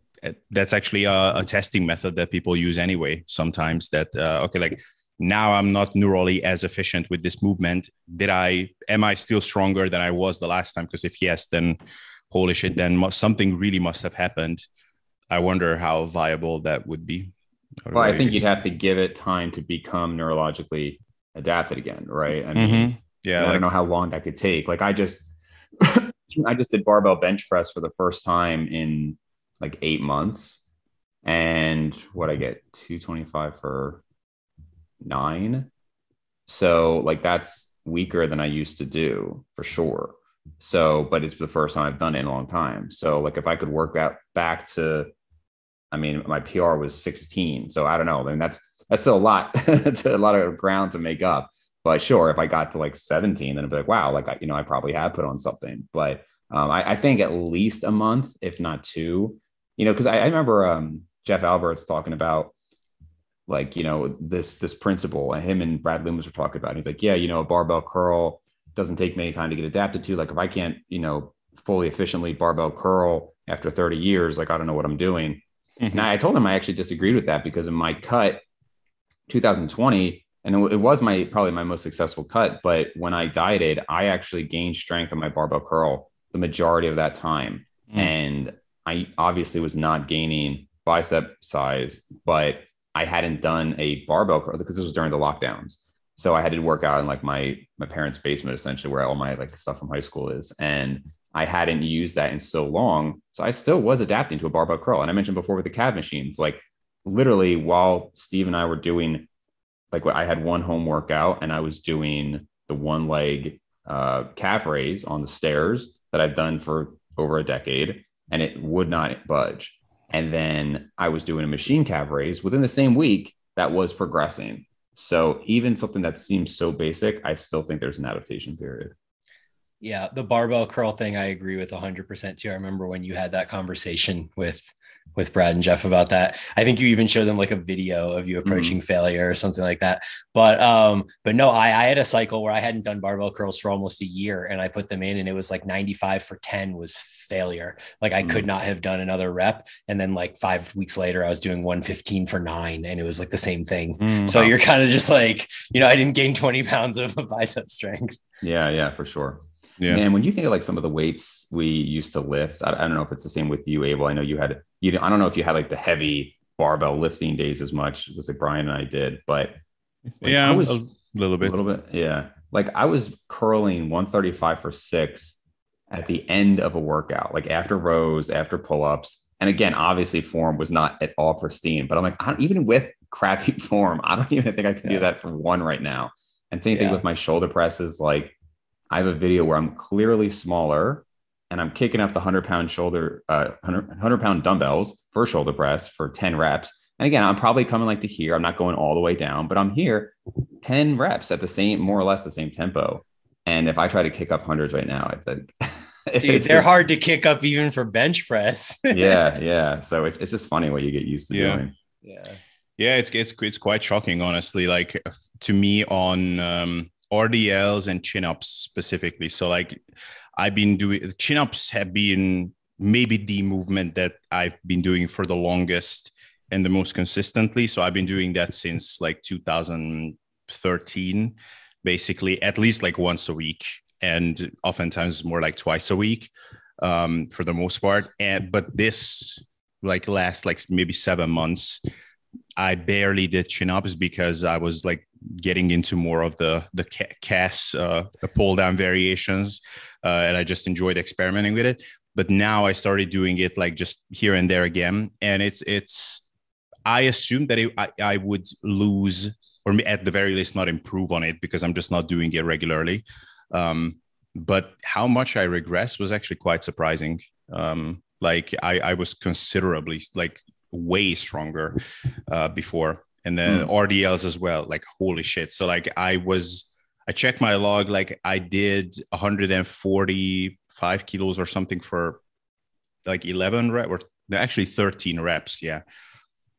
that's actually a, a, testing method that people use anyway sometimes that uh, okay like now i'm not neurally as efficient with this movement. Did i am i still stronger than i was the last time? Because if yes then holy shit then must, something really must have happened. I wonder how viable that would be. Well i think you'd have to give it time to become neurologically adapted again right? I mean mm-hmm. yeah like, i don't know how long that could take. Like i just i just did barbell bench press for the first time in like eight months. And what I get 225 for nine. So like that's weaker than I used to do for sure. So, but it's the first time I've done it in a long time. So like if I could work out back to I mean, my PR was 16. So I don't know. I mean, that's that's still a lot. it's a lot of ground to make up. But sure, if I got to like 17, then I'd be like, wow, like I, you know, I probably have put on something. But um, I, I, think at least a month, if not two, you know, because I, I, remember um, Jeff Alberts talking about like, you know, this this principle and him and Brad Loomis were talking about. It. He's like, yeah, you know, a barbell curl doesn't take many time to get adapted to. Like if I can't, you know, fully efficiently barbell curl after 30 years, like I don't know what I'm doing. Mm-hmm. And I told him I actually disagreed with that because in my cut 2020, and it, it was my probably my most successful cut, but when I dieted, I actually gained strength on my barbell curl the majority of that time. Mm. And I obviously was not gaining bicep size, but I hadn't done a barbell curl because this was during the lockdowns. So I had to work out in like my my parents' basement, essentially, where all my like stuff from high school is. And I hadn't used that in so long. So I still was adapting to a barbell curl. And I mentioned before with the CAV machines, like literally while Steve and I were doing like I had one home workout and I was doing the one leg uh, calf raise on the stairs that I've done for over a decade and it would not budge. And then I was doing a machine calf raise within the same week that was progressing. So even something that seems so basic, I still think there's an adaptation period. Yeah, the barbell curl thing, I agree with 100% too. I remember when you had that conversation with with Brad and Jeff about that. I think you even showed them like a video of you approaching mm-hmm. failure or something like that. But um, but no, I, I had a cycle where I hadn't done barbell curls for almost a year and I put them in and it was like 95 for 10 was failure. Like I mm-hmm. could not have done another rep. And then like five weeks later, I was doing 115 for nine and it was like the same thing. Mm-hmm. So you're kind of just like, you know, I didn't gain 20 pounds of bicep strength. Yeah, yeah, for sure. Yeah. And when you think of like some of the weights we used to lift, I, I, don't know if it's the same with you, Abel. I know you had you. I don't know if you had like the heavy barbell lifting days as much as like Bryan and I did, but like, yeah, I was a little bit, a little bit, yeah. Like I was curling 135 for six at the end of a workout, like after rows, after pull ups. And again, obviously, form was not at all pristine, but I'm like, even with crappy form, I don't even think I can yeah. do that for one right now. And same yeah. thing with my shoulder presses. Like I have a video where I'm clearly smaller and I'm kicking up the 100 pound shoulder, uh, 100, 100 pound dumbbells for shoulder press for 10 reps. And again, I'm probably coming like to here. I'm not going all the way down, but I'm here 10 reps at the same, more or less the same tempo. And if I try to kick up hundreds right now, it's like, Dude, they're hard to kick up even for bench press. yeah, yeah. So it's, it's just funny what you get used to yeah. doing. Yeah. Yeah, it's it's it's quite shocking, honestly. Like to me, on um, RDLs and chin ups specifically. So like I've been doing chin ups have been maybe the movement that I've been doing for the longest and the most consistently. So I've been doing that since like 2013, basically at least like once a week, and oftentimes more like twice a week um, for the most part. And but this like last like maybe seven months, I barely did chin ups because I was like getting into more of the the CAS uh, pull down variations, uh, and I just enjoyed experimenting with it. But now I started doing it like just here and there again, and it's it's. I assumed that it, I, I would lose, or at the very least, not improve on it because I'm just not doing it regularly. Um, but how much I regress was actually quite surprising. Um, like I, I was considerably like way stronger uh, before and then mm. RDLs as well. Like holy shit! So like I was, I checked my log. Like I did 145 kilos or something for like 11 reps, or actually 13 reps. Yeah,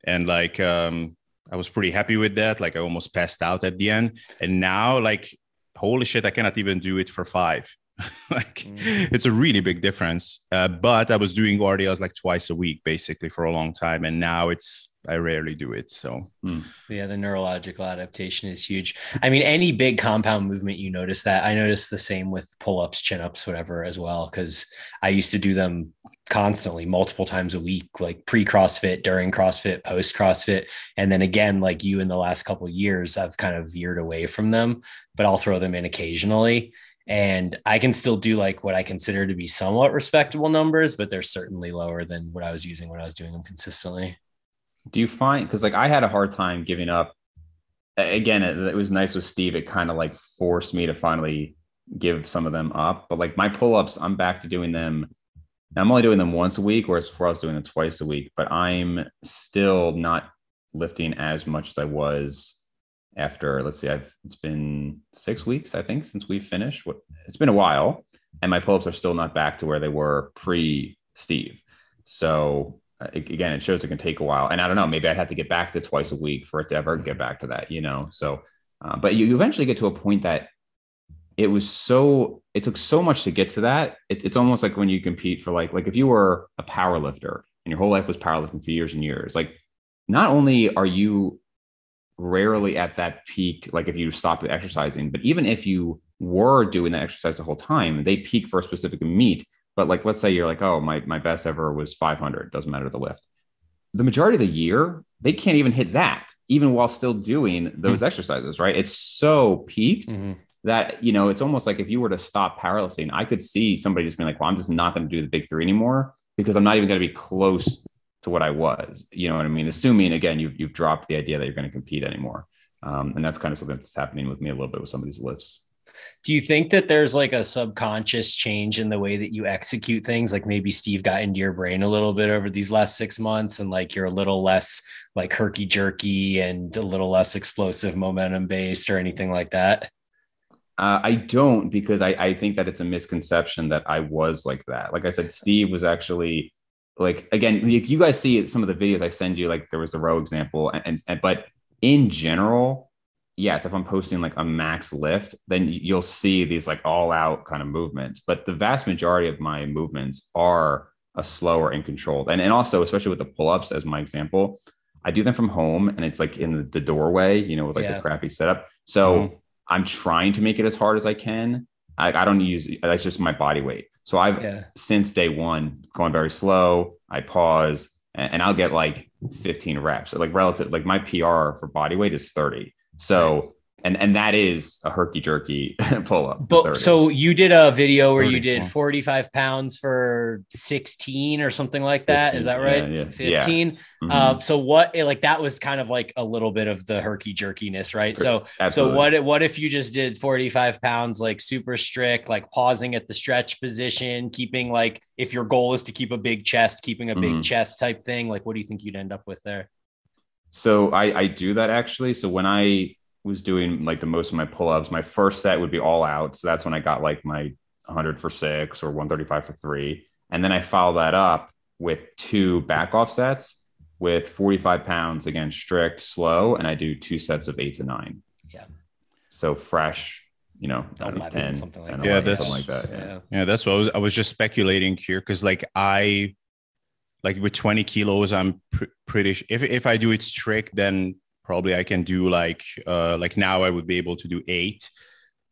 and like um, I was pretty happy with that. Like I almost passed out at the end, and now like holy shit, I cannot even do it for five. like mm. it's a really big difference. Uh, but I was doing RDLs like twice a week basically for a long time, and now it's I rarely do it. So mm. yeah, the neurological adaptation is huge. I mean, any big compound movement, you notice that. I noticed the same with pull ups, chin ups, whatever as well, because I used to do them constantly multiple times a week like pre crossfit during crossfit post crossfit and then again like you in the last couple years i've kind of veered away from them but i'll throw them in occasionally and I can still do like what I consider to be somewhat respectable numbers, but they're certainly lower than what I was using when I was doing them consistently. Do you find because like I had a hard time giving up? Again, it, it was nice with Steve. It kind of like forced me to finally give some of them up. But like my pull ups, I'm back to doing them. I'm only doing them once a week, whereas before I was doing them twice a week. But I'm still not lifting as much as I was after let's see i've it's been six weeks i think since we finished. What it's been a while and my pull-ups are still not back to where they were pre steve so uh, again it shows it can take a while and i don't know maybe i'd have to get back to twice a week for it to ever get back to that you know? So uh, but you, you eventually get to a point that it was so it took so much to get to that it, it's almost like when you compete for like like if you were a power lifter and your whole life was powerlifting for years and years like not only are you rarely at that peak, like if you stopped exercising, but even if you were doing that exercise the whole time, they peak for a specific meet. But like, let's say you're like, oh, my, my best ever was 500, doesn't matter the lift. The majority of the year, they can't even hit that, even while still doing those mm-hmm. exercises, right? It's so peaked mm-hmm. that, you know, it's almost like if you were to stop powerlifting, I could see somebody just being like, well, I'm just not going to do the big three anymore because I'm not even going to be close to what I was. You know what I mean? Assuming again, you've you've dropped the idea that you're going to compete anymore, um, and that's kind of something that's happening with me a little bit with some of these lifts. Do you think that there's like a subconscious change in the way that you execute things? Like maybe Steve got into your brain a little bit over these last six months and like you're a little less like herky jerky and a little less explosive momentum based or anything like that? Uh, I don't because I, I think that it's a misconception that I was like that. Like I said, Steve was actually like again, you guys see some of the videos I send you. Like there was the row example, and, and but in general, yes, if I'm posting like a max lift, then you'll see these like all out kind of movements. But the vast majority of my movements are a slower and controlled. And, and also, especially with the pull ups, as my example, I do them from home and it's like in the doorway, you know, with like yeah. the crappy setup. So mm-hmm. I'm trying to make it as hard as I can. I, I don't use that's just my body weight. So I've yeah. since day one gone very slow. I pause and, and I'll get like 15 reps. So like relative, like my PR for body weight is 30. So and and that is a herky jerky pull up. But so you did a video where you did 45 pounds for 16 or something like that. 15, is that right? Yeah, yeah. 15. Yeah. Mm-hmm. Um, so what like that was kind of like a little bit of the herky jerkiness, right? So Absolutely. so what what if you just did 45 pounds like super strict, like pausing at the stretch position, keeping like if your goal is to keep a big chest, keeping a big mm-hmm. chest type thing, like what do you think you'd end up with there? So I, I do that actually. So when I was doing like the most of my pull-ups, my first set would be all out. So that's when I got like my 100 for six or 135 for three. And then I follow that up with two back off sets with 45 pounds again, strict, slow, and I do two sets of eight to nine. Yeah. So fresh, you know, 11, 10, something like 10, that. Yeah, that's like that. Yeah. yeah, that's what I was. I was just speculating here because like I like with 20 kilos i'm pr- pretty if, if i do it strict then probably i can do like uh like now i would be able to do eight.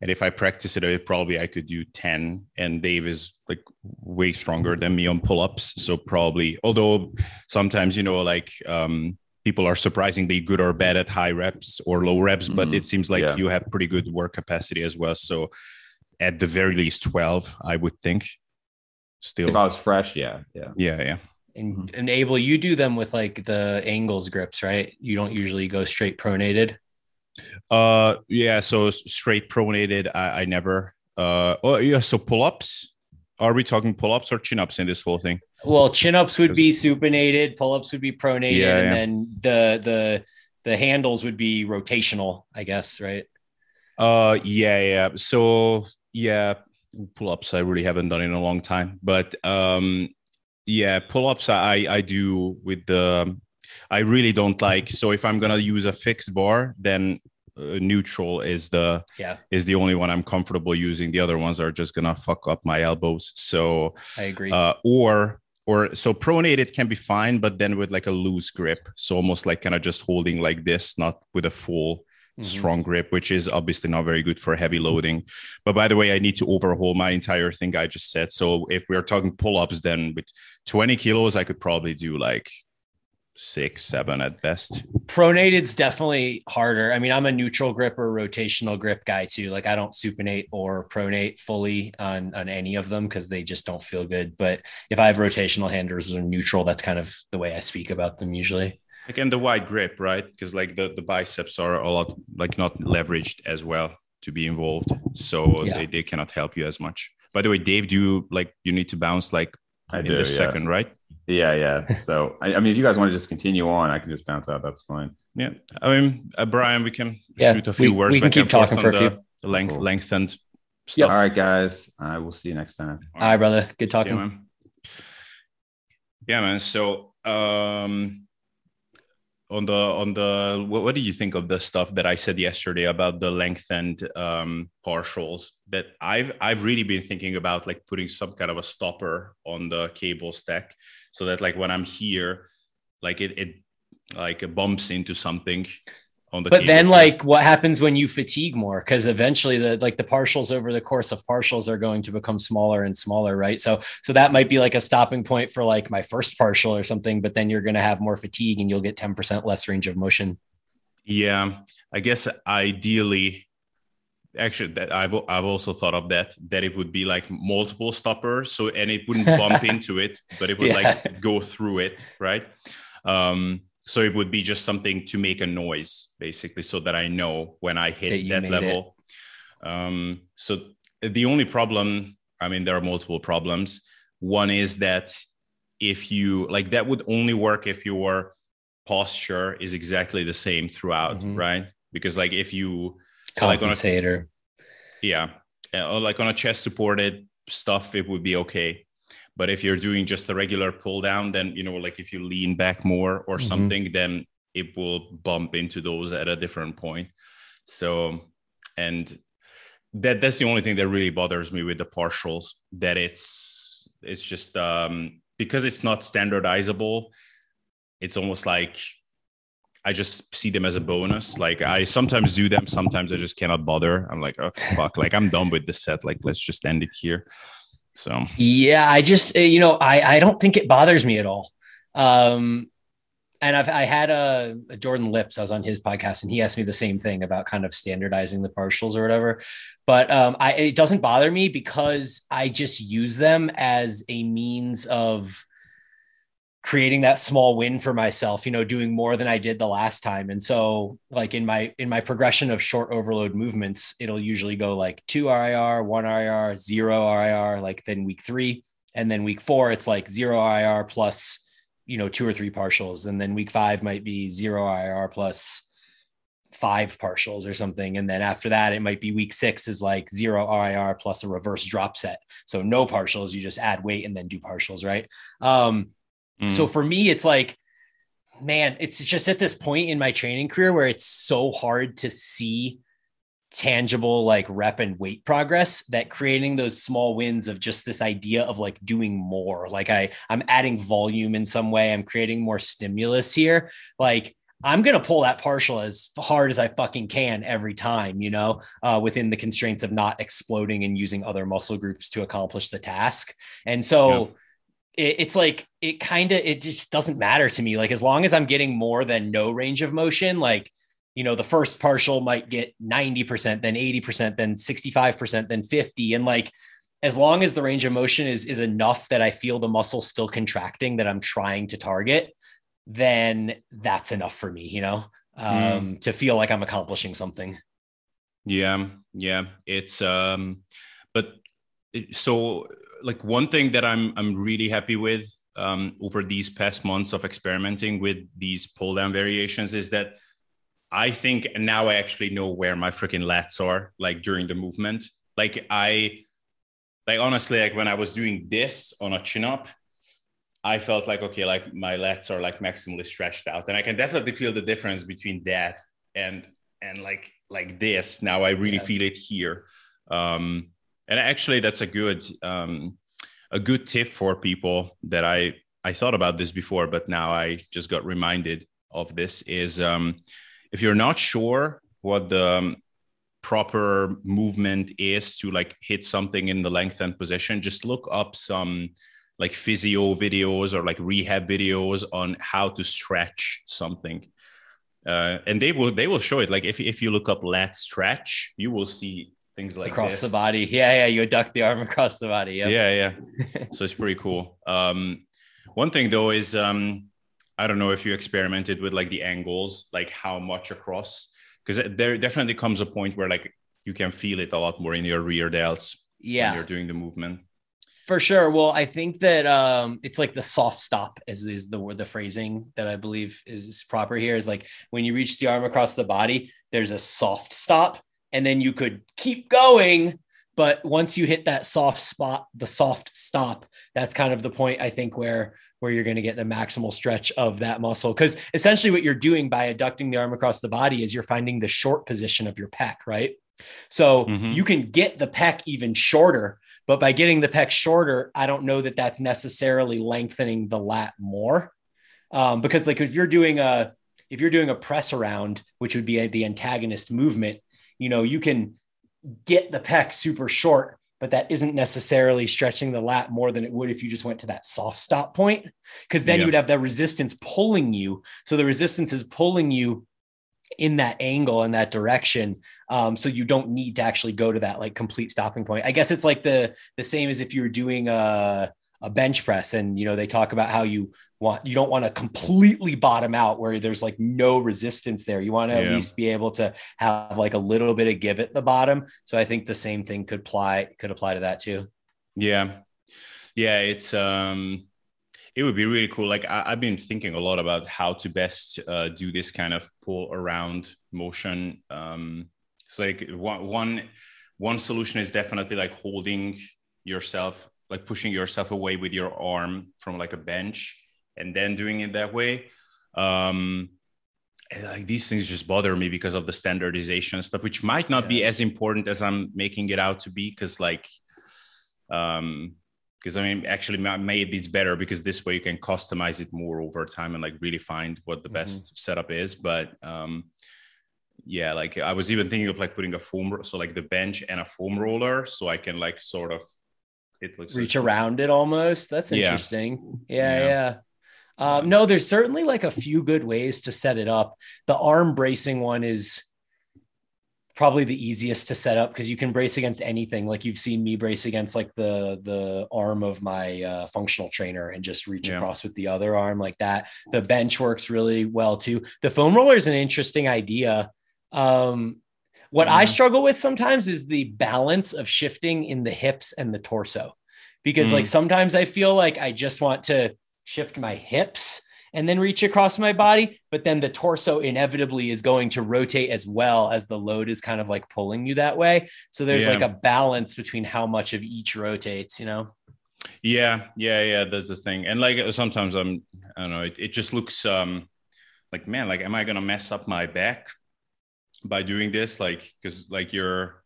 And if i practice it probably i could do 10 and dave is like way stronger than me on pull-ups. So probably although sometimes you know like um people are surprisingly good or bad at high reps or low reps mm-hmm. but it seems like yeah. you have pretty good work capacity as well. So at the very least 12 i would think. Still. If i was fresh yeah yeah. Yeah yeah and mm-hmm. enable you do them with like the angles grips right? You don't usually go straight pronated? Uh yeah so straight pronated i, I never. Uh oh yeah so pull-ups? Are we talking pull-ups or chin-ups in this whole thing? Well chin-ups would be supinated pull-ups would be pronated yeah, and then the the the handles would be rotational i guess right? Uh yeah yeah. So yeah pull-ups i really haven't done in a long time but um yeah pull-ups i i do with the i really don't like. So if i'm gonna use a fixed bar then uh, neutral is the yeah. is the only one i'm comfortable using. The other ones are just gonna fuck up my elbows. So i agree. uh, or or so pronated can be fine but then with like a loose grip. So almost like kind of just holding like this not with a full mm-hmm. strong grip, which is obviously not very good for heavy loading. But by the way, I need to overhaul my entire thing I just said. So if we're talking pull ups, then with 20 kilos, I could probably do like six, seven at best. Pronated's definitely harder. I mean, I'm a neutral grip or rotational grip guy too. Like I don't supinate or pronate fully on on any of them because they just don't feel good. But if I have rotational handers or neutral, that's kind of the way I speak about them usually. Again, the wide grip, right? Because like the, the biceps are a lot like not leveraged as well to be involved. So yeah. they, they cannot help you as much. By the way, Dave, do you like you need to bounce like I in do, the yeah. second, right? Yeah, yeah. So I, I, mean if you guys want to just continue on, I can just bounce out. That's fine. Yeah. I mean uh, Bryan, we can yeah, shoot a few we, words. We can keep talking for a few. The length cool. lengthened stuff. Yep. All right, guys. I will see you next time. All right, brother. Good talking. You, man. Yeah, man. So um on the on the what, what, do you think of the stuff that I said yesterday about the lengthened um, partials? That I've I've really been thinking about like putting some kind of a stopper on the cable stack so that like when I'm here, like it it like bumps into something on the but then like what happens when you fatigue more? Because eventually the like the partials over the course of partials are going to become smaller and smaller right? So so that might be like a stopping point for like my first partial or something but then you're going to have more fatigue and you'll get 10% less range of motion. Yeah i guess ideally actually that I've, I've also thought of that that it would be like multiple stoppers so and it wouldn't bump into it but it would yeah. like go through it right? Um so it would be just something to make a noise basically so that i know when i hit that, that level Um, so the only problem, I mean, there are multiple problems. One is that if you like that would only work if your posture is exactly the same throughout, mm-hmm. right? Because like if you so like on a, yeah, or like on a chest supported stuff, it would be okay. But if you're doing just a regular pull down, then you know, like if you lean back more or mm-hmm. something, then it will bump into those at a different point. So, and that that's the only thing that really bothers me with the partials. That it's it's just um, because it's not standardizable. It's almost like I just see them as a bonus. Like I sometimes do them, sometimes I just cannot bother. I'm like, oh fuck, like I'm done with this set. Like let's just end it here. So yeah, I just you know I I don't think it bothers me at all. Um, and I've I had a, a, Jordan Lips. I was on his podcast, and he asked me the same thing about kind of standardizing the partials or whatever. But um, I it doesn't bother me because I just use them as a means of creating that small win for myself. You know, doing more than I did the last time. And so, like in my in my progression of short overload movements, it'll usually go like two RIR, one RIR, zero RIR. Like then week three, and then week four, it's like zero RIR plus you know, two or three partials. And then week five might be zero IR plus five partials or something. And then after that, it might be week six is like zero RIR plus a reverse drop set. So no partials, you just add weight and then do partials, right? Um, mm. So for me, it's like, man, it's just at this point in my training career where it's so hard to see tangible like rep and weight progress that creating those small wins of just this idea of like doing more like i i'm adding volume in some way i'm creating more stimulus here like i'm going to pull that partial as hard as i fucking can every time you know uh, within the constraints of not exploding and using other muscle groups to accomplish the task and so yeah. It, it's like it kind of it just doesn't matter to me like as long as i'm getting more than no range of motion like you know the first partial might get 90% then 80% then 65% then 50 and like as long as the range of motion is is enough that i feel the muscle still contracting that i'm trying to target then that's enough for me you know hmm. um mm. to feel like i'm accomplishing something yeah yeah it's um but so like one thing that i'm i'm really happy with um over these past months of experimenting with these pull down variations is that I think now I actually know where my freaking lats are, like during the movement. Like I, like honestly, like when I was doing this on a chin up, I felt like okay, like my lats are like maximally stretched out, and I can definitely feel the difference between that and and like like this. Now I really yeah. feel it here, um, and actually that's a good um, a good tip for people that I I thought about this before, but now I just got reminded of this is um, if you're not sure what the um, proper movement is to like hit something in the lengthened position, just look up some like physio videos or like rehab videos on how to stretch something. Uh, and they will they will show it. Like if if you look up lat stretch, you will see things like across this. the body. Yeah, yeah. You adduct the arm across the body. Yep. Yeah, yeah. so it's pretty cool. Um, one thing though is um, I don't know if you experimented with like the angles, like how much across, because there definitely comes a point where like you can feel it a lot more in your rear delts. Yeah, when you're doing the movement. For sure. Well, I think that um, it's like the soft stop, as is the word, the phrasing that I believe is proper here. Is like when you reach the arm across the body, there's a soft stop, and then you could keep going. But once you hit that soft spot, the soft stop, that's kind of the point I think where where you're going to get the maximal stretch of that muscle. Because essentially, what you're doing by adducting the arm across the body is you're finding the short position of your pec, right? So mm-hmm. you can get the pec even shorter, but by getting the pec shorter, I don't know that that's necessarily lengthening the lat more. Um, because like if you're doing a if you're doing a press around, which would be a, the antagonist movement, you know, you can get the pec super short but that isn't necessarily stretching the lat more than it would if you just went to that soft stop point. Because then yeah. you would have that resistance pulling you. So the resistance is pulling you in that angle in that direction um, so you don't need to actually go to that like complete stopping point i guess it's like the the same as if you were doing a a bench press and you know they talk about how you want you don't want to completely bottom out where there's like no resistance there. You want to yeah. at least be able to have like a little bit of give at the bottom. So i think the same thing could apply could apply to that too. Yeah. Yeah it's um it would be really cool. Like I, have been thinking a lot about how to best uh, do this kind of pull around motion. Um it's like one one one solution is definitely like holding yourself like pushing yourself away with your arm from like a bench and then doing it that way um like these things just bother me because of the standardization stuff which might not yeah. be as important as i'm making it out to be because like um because i mean actually maybe it's better because this way you can customize it more over time and like really find what the mm-hmm. best setup is but um yeah like i was even thinking of like putting a foam so like the bench and a foam roller so i can like sort of it looks reach around it almost. That's interesting. Yeah yeah, yeah. Um, no there's certainly like a few good ways to set it up. The arm bracing one is probably the easiest to set up because you can brace against anything. Like you've seen me brace against like the the arm of my uh, functional trainer and just reach yeah. across with the other arm like that. The bench works really well too. The foam roller is an interesting idea. Um, what I struggle with sometimes is the balance of shifting in the hips and the torso. Because mm like sometimes I feel like I just want to shift my hips and then reach across my body, but then the torso inevitably is going to rotate as well as the load is kind of like pulling you that way. So there's yeah. like a balance between how much of each rotates, you know? Yeah, yeah, yeah. That's the thing. And like sometimes I'm, I don't know, it, it just looks um like, man, like, am I gonna mess up my back? By doing this like because like you're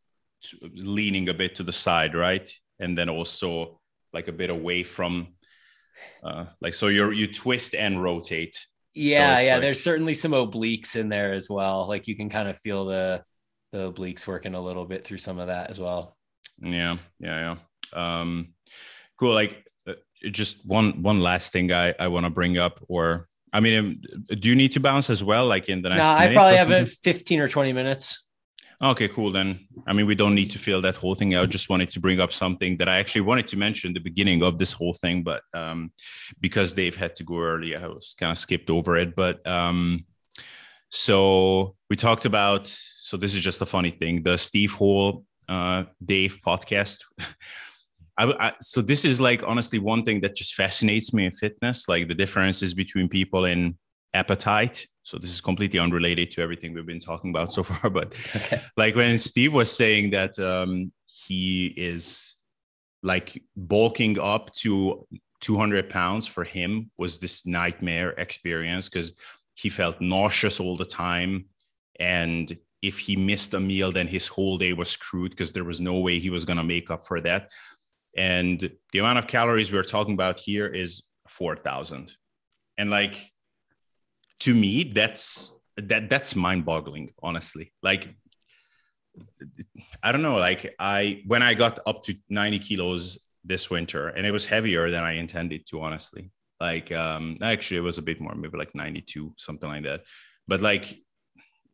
leaning a bit to the side right? And then also like a bit away from uh like so you're you twist and rotate. Yeah so yeah like, there's certainly some obliques in there as well. Like you can kind of feel the the obliques working a little bit through some of that as well. Yeah yeah yeah. Um cool like uh, just one one last thing i i want to bring up or I mean, um, do you need to bounce as well? Like in the next? No, I probably have it 15 or 20 minutes. Okay, cool. Then, I mean, we don't need to fill that whole thing. I just wanted to bring up something that I actually wanted to mention the beginning of this whole thing, but um, because Dave had to go early, I was kind of skipped over it. But um, so we talked about. So this is just a funny thing. The Steve Hall uh, Dave podcast. I, I, so this is like honestly one thing that just fascinates me in fitness, like the differences between people in appetite. So this is completely unrelated to everything we've been talking about so far, but okay. like when Steve was saying that um, he is like bulking up to 200 pounds for him was this nightmare experience because he felt nauseous all the time and if he missed a meal then his whole day was screwed because there was no way he was going to make up for that and the amount of calories we're talking about here is 4000 and like to me that's that that's mind boggling honestly. Like i don't know like i when i got up to 90 kilos this winter and it was heavier than i intended to honestly. Like um actually it was a bit more maybe like 92 something like that. But like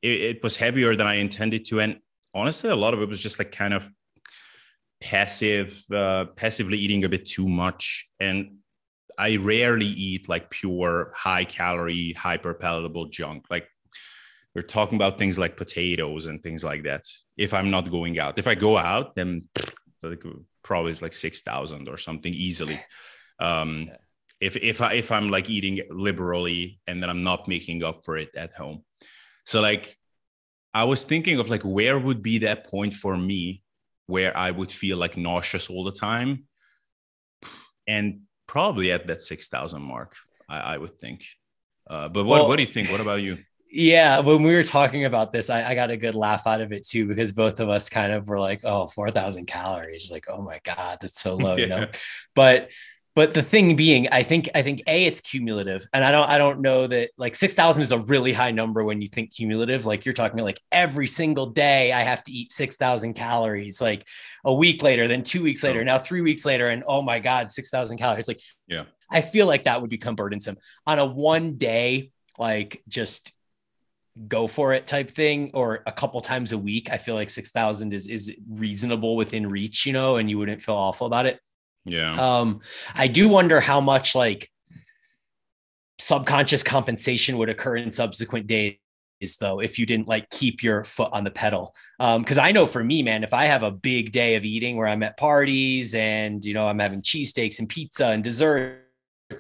it, it was heavier than i intended to and honestly a lot of it was just like kind of passive, uh, passively eating a bit too much. And I rarely eat like pure high calorie, hyper palatable junk. Like we're talking about things like potatoes and things like that. If I'm not going out, if I go out, then like, probably is like 6,000 or something easily. Um, if, if I, if I'm like eating liberally and then I'm not making up for it at home. So like, I was thinking of like, where would be that point for me where I would feel like nauseous all the time. And probably at that 6,000 mark, I, I, would think. Uh, but what, well, what do you think? What about you? Yeah, when we were talking about this, I, I, got a good laugh out of it too, because both of us kind of were like, oh, 4,000 calories. Like, oh my God, that's so low, yeah. you know? But but the thing being i think i think a it's cumulative. And i don't i don't know that like 6000 is a really high number when you think cumulative. Like you're talking like every single day i have to eat 6000 calories like a week later then two weeks later oh. now three weeks later and oh my god 6000 calories. Like yeah. I feel like that would become burdensome. On a one day like just go for it type thing or a couple times a week i feel like 6000 is is reasonable within reach you know and you wouldn't feel awful about it Yeah. Um, I do wonder how much like subconscious compensation would occur in subsequent days though if you didn't like keep your foot on the pedal um because i know for me man if i have a big day of eating where i'm at parties and you know i'm having cheesesteaks and pizza and desserts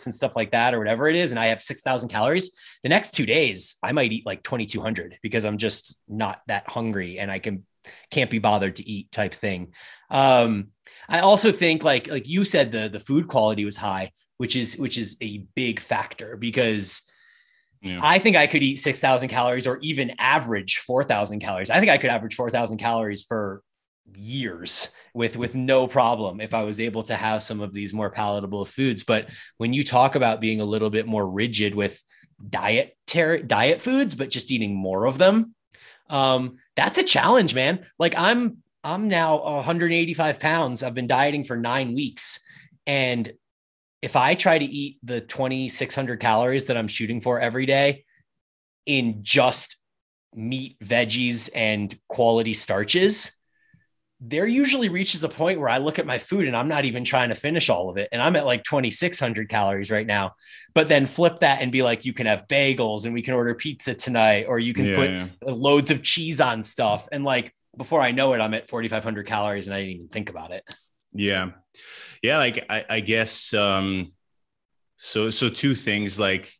and stuff like that or whatever it is and i have 6000 calories the next two days i might eat like 2200 because i'm just not that hungry and i can can't be bothered to eat type thing um i also think like like you said the the food quality was high which is which is a big factor because Yeah. I think I could eat 6,000 calories or even average 4,000 calories. I think I could average 4,000 calories for years with with no problem if I was able to have some of these more palatable foods. But when you talk about being a little bit more rigid with diet diet foods, but just eating more of them, um, that's a challenge, man. Like I'm I'm now 185 pounds. I've been dieting for nine weeks, and if I try to eat the 2,600 calories that I'm shooting for every day in just meat, veggies, and quality starches, there usually reaches a point where I look at my food and I'm not even trying to finish all of it. And I'm at like 2,600 calories right now. But then flip that and be like, you can have bagels and we can order pizza tonight, or you can Yeah, put yeah. loads of cheese on stuff. And like, before I know it, I'm at 4,500 calories and I didn't even think about it. Yeah. Yeah, like I, I guess um so so two things like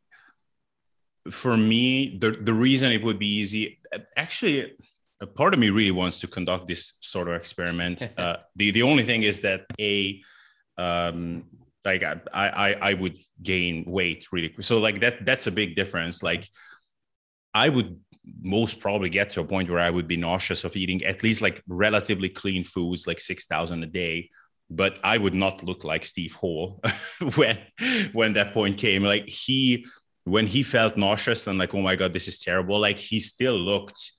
for me the the reason it would be easy actually a part of me really wants to conduct this sort of experiment. uh the the only thing is that a um like I I I would gain weight really quick. So like that that's a big difference like I would most probably get to a point where I would be nauseous of eating at least like relatively clean foods like 6000 a day but I would not look like Steve Hall when when that point came. Like he when he felt nauseous and like oh my god this is terrible like he still looked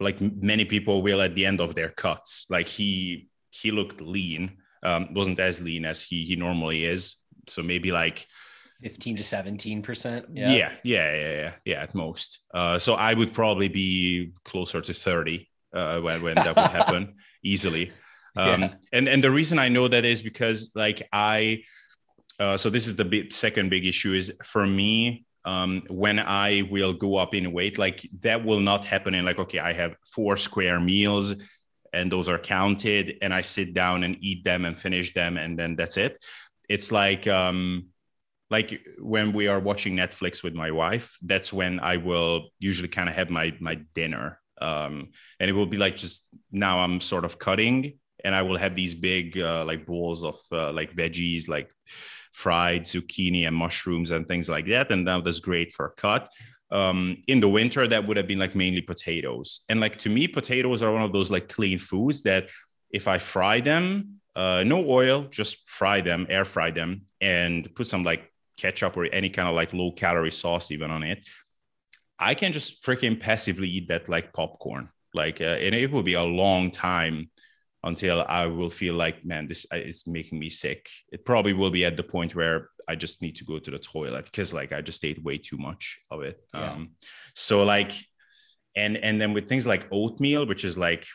like many people will at the end of their cuts like he he looked lean um wasn't as lean as he he normally is so maybe like 15 to 17%. yeah yeah yeah yeah yeah, yeah at most uh so I would probably be closer to 30 uh when when that would happen easily um Yeah. and and the reason I know that is because like I uh, so this is the big, second big issue is for me um, when I will go up in weight, like that will not happen in like, okay, I have four square meals and those are counted and I sit down and eat them and finish them and then that's it. It's like, um, like when we are watching Netflix with my wife, that's when I will usually kind of have my, my dinner. Um, and it will be like, just now I'm sort of cutting and I will have these big, uh, like bowls of uh, like veggies, like fried zucchini and mushrooms and things like that. And that was great for a cut. Um, in the winter, that would have been like mainly potatoes. And like to me, potatoes are one of those like clean foods that if I fry them, uh, no oil, just fry them, air fry them, and put some like ketchup or any kind of like low calorie sauce even on it. I can just freaking passively eat that like popcorn. Like, uh, and it will be a long time until I will feel like, man, this uh, is making me sick. It probably will be at the point where I just need to go to the toilet because like I just ate way too much of it. Yeah. Um, so like, and and then with things like oatmeal, which is like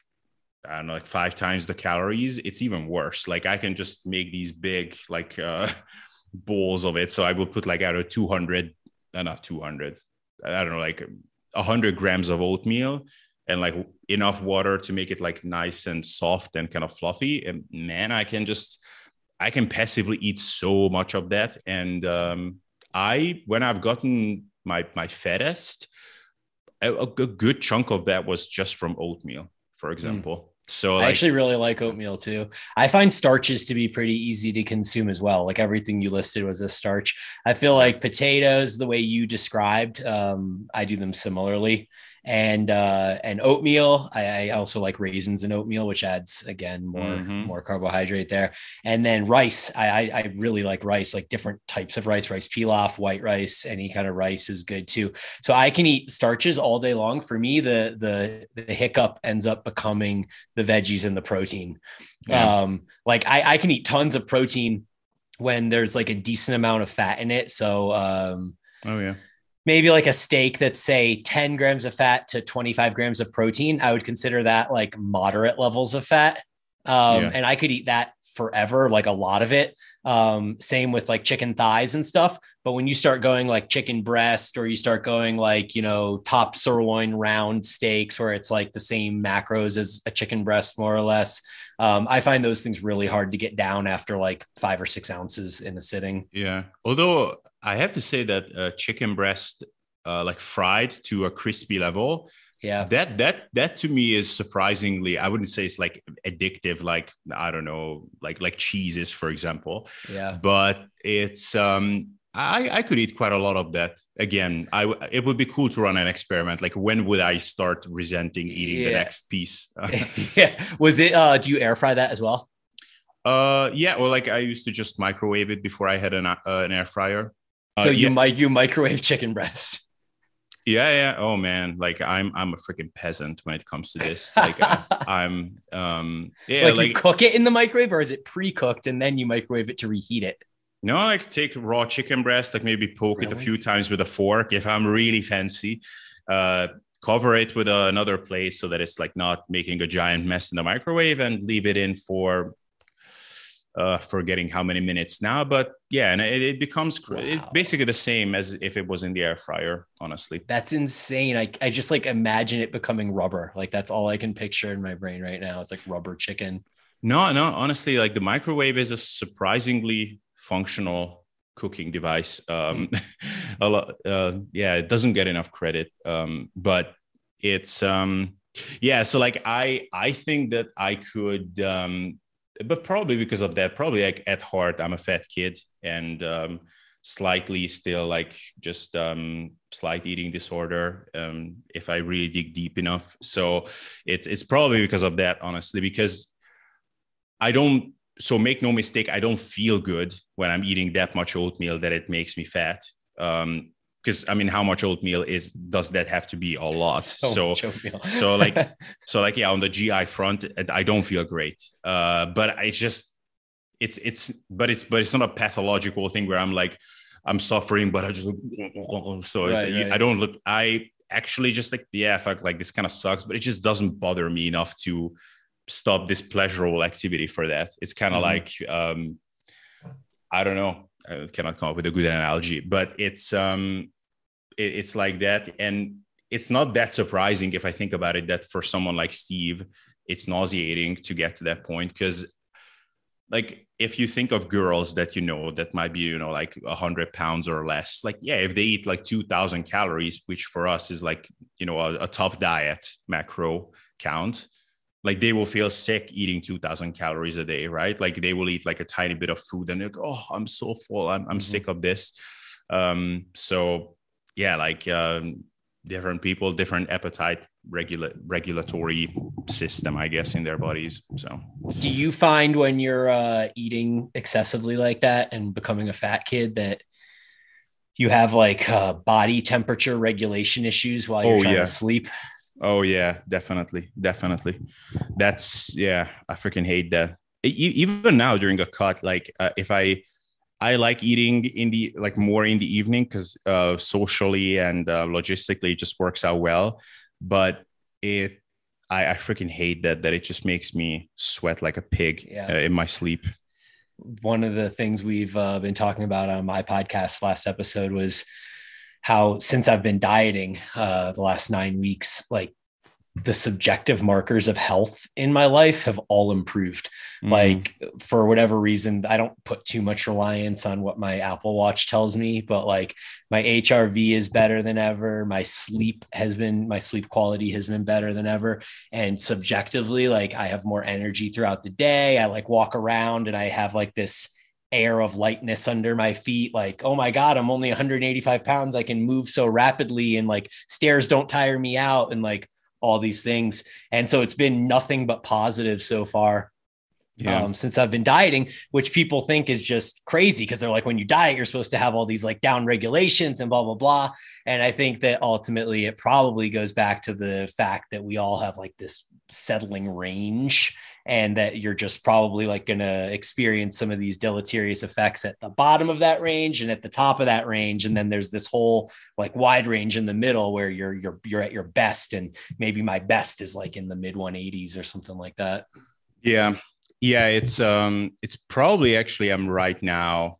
I don't know, like five times the calories, it's even worse. Like I can just make these big like uh, bowls of it. So I will put like out of 200, uh, not 200, I don't know, like 100 grams of oatmeal and like enough water to make it like nice and soft and kind of fluffy. And man, I can just, I can passively eat so much of that. And um, I, when I've gotten my my fattest, a, a good good chunk of that was just from oatmeal, for example. So I actually really like oatmeal too. I find starches to be pretty easy to consume as well. Like everything you listed was a starch. I feel like potatoes, the way you described, um, I do them similarly. And uh, and oatmeal, I, I also like raisins and oatmeal, which adds again more Mhm. more carbohydrate there. And then rice, I, I I really like rice, like different types of rice, rice pilaf, white rice, any kind of rice is good too. So I can eat starches all day long. For me, the the the hiccup ends up becoming the veggies and the protein. Yeah. Um, like I, I can eat tons of protein when there's like a decent amount of fat in it. So um, oh yeah, maybe like a steak that's say 10 grams of fat to 25 grams of protein. I would consider that like moderate levels of fat. Um, Yeah. and I could eat that forever, like a lot of it. Um, same with like chicken thighs and stuff. But when you start going like chicken breast or you start going like, you know, top sirloin round steaks where it's like the same macros as a chicken breast, more or less, um, I find those things really hard to get down after like five or six ounces in a sitting. Yeah. Although I have to say that uh, chicken breast, uh, like fried to a crispy level, yeah that that that to me is surprisingly i wouldn't say it's like addictive like i don't know like like cheeses for example yeah but it's um I, I could eat quite a lot of that. Again, I it would be cool to run an experiment. Like when would I start resenting eating yeah. the next piece? yeah. Was it uh do you air fry that as well? Uh yeah, well like I used to just microwave it before I had an uh, an air fryer. So uh, you yeah. might you microwave chicken breast. Yeah, yeah. Oh man, like I'm I'm a freaking peasant when it comes to this. Like I, am um yeah, like, like you cook it in the microwave or is it pre-cooked and then you microwave it to reheat it? No, I like take raw chicken breast, like maybe poke really? it a few times with a fork if I'm really fancy. Uh cover it with another plate so that it's like not making a giant mess in the microwave and leave it in for uh, forgetting how many minutes now, but yeah, and it, it becomes wow. it basically the same as if it was in the air fryer. Honestly, that's insane. I I just like imagine it becoming rubber. Like that's all I can picture in my brain right now. It's like rubber chicken. No, no, honestly, like the microwave is a surprisingly functional cooking device. Um, mm. a lot, uh, yeah, it doesn't get enough credit, um, but it's um, yeah. So like I I think that I could um, but probably because of that, probably like at heart, I'm a fat kid and um, slightly still like just um, slight eating disorder um, if I really dig deep enough. So it's it's probably because of that, honestly, because I don't. So make no mistake, I don't feel good when I'm eating that much oatmeal that it makes me fat. Um, because I mean, how much oatmeal is does that have to be a lot? So, so, so like, so like, yeah, on the GI front, I don't feel great. Uh, but it's just, it's it's, but it's but it's not a pathological thing where I'm like, I'm suffering, but I just so right, right. I don't look. I actually just like, yeah, fuck, like this kind of sucks, but it just doesn't bother me enough to stop this pleasurable activity for that. It's kind of mm-hmm. like, um, I don't know. I cannot come up with a good analogy, but it's um, it, it's like that, and it's not that surprising if I think about it that for someone like Steve, it's nauseating to get to that point because, like, if you think of girls that you know that might be you know like hundred pounds or less, like yeah, if they eat like two thousand calories, which for us is like you know a, a tough diet macro count like they will feel sick eating 2000 calories a day right? Like they will eat like a tiny bit of food and they're like oh i'm so full. I'm, I'm mm-hmm. sick of this. Um so yeah like um different people different appetite regula- regulatory system i guess in their bodies so. Do you find when you're uh eating excessively like that and becoming a fat kid that you have like uh, body temperature regulation issues while you're oh, trying yeah. to sleep Oh yeah, definitely, definitely. That's yeah, I freaking hate that. Even now during a cut, like uh, if I, I like eating in the like more in the evening because uh, socially and uh, logistically it just works out well. But it, I, I freaking hate that that it just makes me sweat like a pig yeah. uh, in my sleep. One of the things we've uh, been talking about on my podcast last episode was how since I've been dieting uh, the last nine weeks, like the subjective markers of health in my life have all improved. Mm. Like for whatever reason, I don't put too much reliance on what my Apple Watch tells me, but like my HRV is better than ever. My sleep has been, my sleep quality has been better than ever. And subjectively, like I have more energy throughout the day. I like walk around and I have like this air of lightness under my feet like oh my god i'm only 185 pounds. I can move so rapidly and like stairs don't tire me out and like all these things. And so it's been nothing but positive so far yeah. um, since i've been dieting which people think is just crazy because they're like when you diet you're supposed to have all these like down regulations and blah blah blah. And i think that ultimately it probably goes back to the fact that we all have like this settling range and that you're just probably like going to experience some of these deleterious effects at the bottom of that range and at the top of that range and then there's this whole like wide range in the middle where you're you're you're at your best and maybe my best is like in the mid 180s or something like that. Yeah. Yeah, it's um it's probably actually I'm right now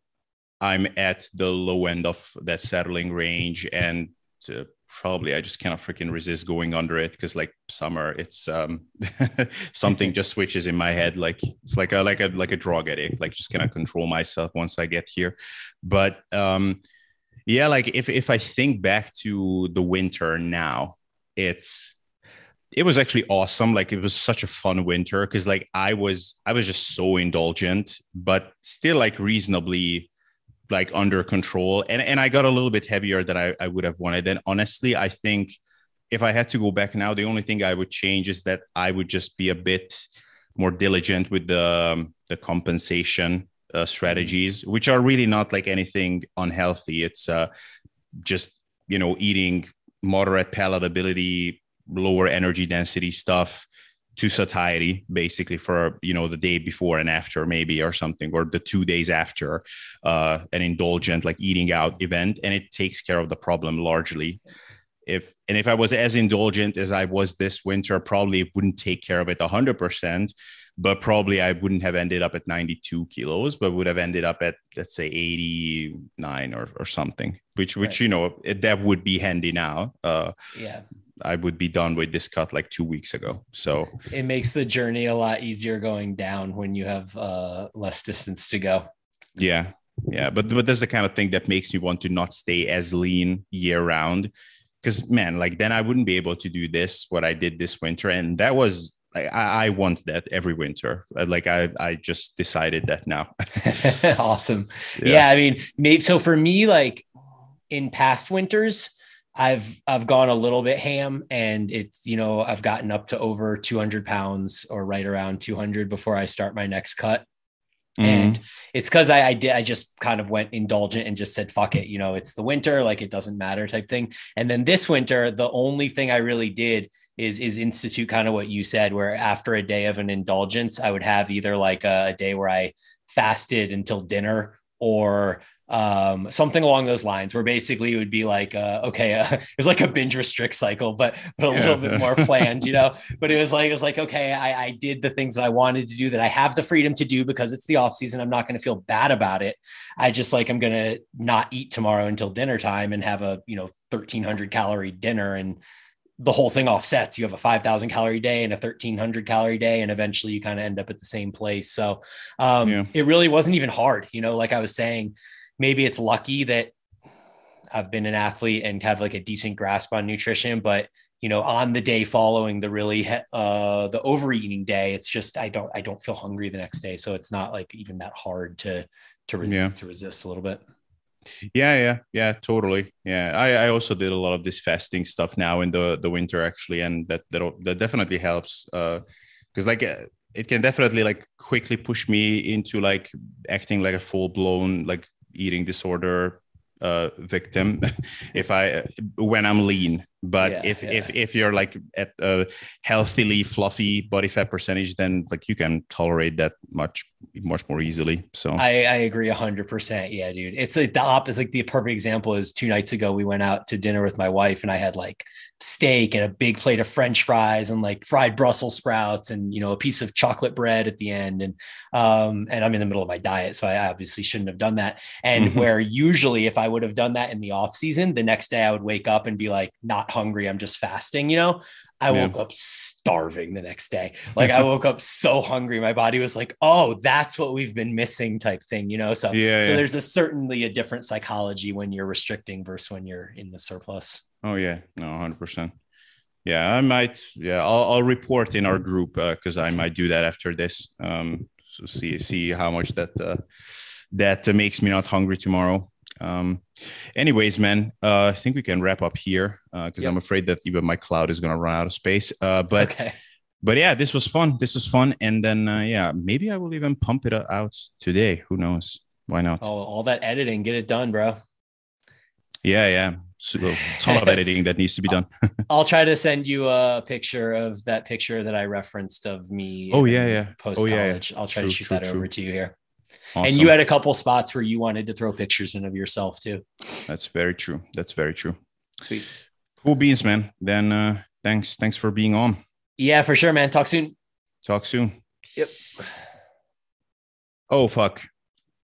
I'm at the low end of that settling range and probably I just cannot freaking resist going under it because like summer it's um something just switches in my head like it's like a like a like a drug addict like just cannot control myself once I get here. But um yeah like if if I think back to the winter now it's it was actually awesome like it was such a fun winter because like I was I was just so indulgent but still like reasonably like under control. And and I got a little bit heavier than I, I would have wanted. And honestly I think if I had to go back now the only thing I would change is that I would just be a bit more diligent with the um, the compensation uh, strategies which are really not like anything unhealthy. It's uh, just you know eating moderate palatability lower energy density stuff to satiety basically for you know the day before and after maybe or something or the two days after uh, an indulgent like eating out event and it takes care of the problem largely if and if i was as indulgent as i was this winter probably it wouldn't take care of it 100% but probably i wouldn't have ended up at 92 kilos but would have ended up at let's say 89 or, or something which which right. you know it, that would be handy now uh, yeah I would be done with this cut like two weeks ago. So it makes the journey a lot easier going down when you have uh, less distance to go. Yeah, yeah, but but that's the kind of thing that makes me want to not stay as lean year round. Because man, like then I wouldn't be able to do this what I did this winter, and that was I, I want that every winter. Like I, I just decided that now. awesome. Yeah. yeah. I mean, maybe so for me, like in past winters, I've I've gone a little bit ham, and it's you know I've gotten up to over 200 pounds or right around 200 before I start my next cut. Mm-hmm. And it's because I, I did I just kind of went indulgent and just said fuck it, you know it's the winter, like it doesn't matter type thing. And then this winter, the only thing I really did is is institute kind of what you said, where after a day of an indulgence, I would have either like a, a day where I fasted until dinner or um, something along those lines where basically it would be like uh, okay uh, it's like a binge restrict cycle but but a yeah. little bit more planned you know but it was like it was like okay I, I did the things that i wanted to do that i have the freedom to do because it's the off season i'm not going to feel bad about it i just like i'm going to not eat tomorrow until dinner time and have a you know 1300 calorie dinner and the whole thing offsets. You have a 5,000 calorie day and a 1300 calorie day, and eventually you kind of end up at the same place. So um, yeah. it really wasn't even hard. You know, like I was saying, maybe it's lucky that I've been an athlete and have like a decent grasp on nutrition, but you know, on the day following the really uh the overeating day, it's just I don't I don't feel hungry the next day, so it's not like even that hard to to resist, yeah. to resist a little bit. Yeah, yeah, yeah, totally. Yeah, I, I also did a lot of this fasting stuff now in the the winter actually, and that that that definitely helps. Uh, because like uh, it can definitely like quickly push me into like acting like a full blown like eating disorder uh, victim if I when I'm lean. But yeah, if yeah. if if you're like at a healthily fluffy body fat percentage, then like you can tolerate that much much more easily. So I, I agree hundred percent. Yeah, dude. It's like the opposite. Like the perfect example is two nights ago we went out to dinner with my wife and I had like steak and a big plate of French fries and like fried Brussels sprouts and you know a piece of chocolate bread at the end. And um and I'm in the middle of my diet, so I obviously shouldn't have done that. And mm-hmm. where usually if I would have done that in the off season, the next day I would wake up and be like not hungry. I'm just fasting, you know. I yeah. woke up starving the next day. Like I woke up so hungry. My body was like, oh, that's what we've been missing type thing, you know? So, yeah, so yeah. there's a certainly a different psychology when you're restricting versus when you're in the surplus. Oh yeah, no, hundred percent. Yeah, I might. Yeah, I'll, I'll report in our group because uh, I might do that after this. Um, so see see how much that uh, that uh, makes me not hungry tomorrow. Um, anyways, man, uh, I think we can wrap up here because uh, yep. I'm afraid that even my cloud is to run out of space. Uh, but okay. but yeah, this was fun. This was fun, and then uh, yeah, maybe I will even pump it out today. Who knows? Why not? Oh, all that editing, get it done, bro. Yeah, yeah. So, ton of editing that needs to be done. I'll try to send you a picture of that picture that I referenced of me. Oh yeah, yeah. Post college. Oh, yeah, yeah. I'll try true, to shoot true, that true. over to you here. Awesome. And you had a couple spots where you wanted to throw pictures in of yourself too. That's very true. That's very true. Sweet. Cool beans, man. Then uh thanks. Thanks for being on. Yeah, for sure, man. Talk soon. Talk soon. Yep. Oh fuck.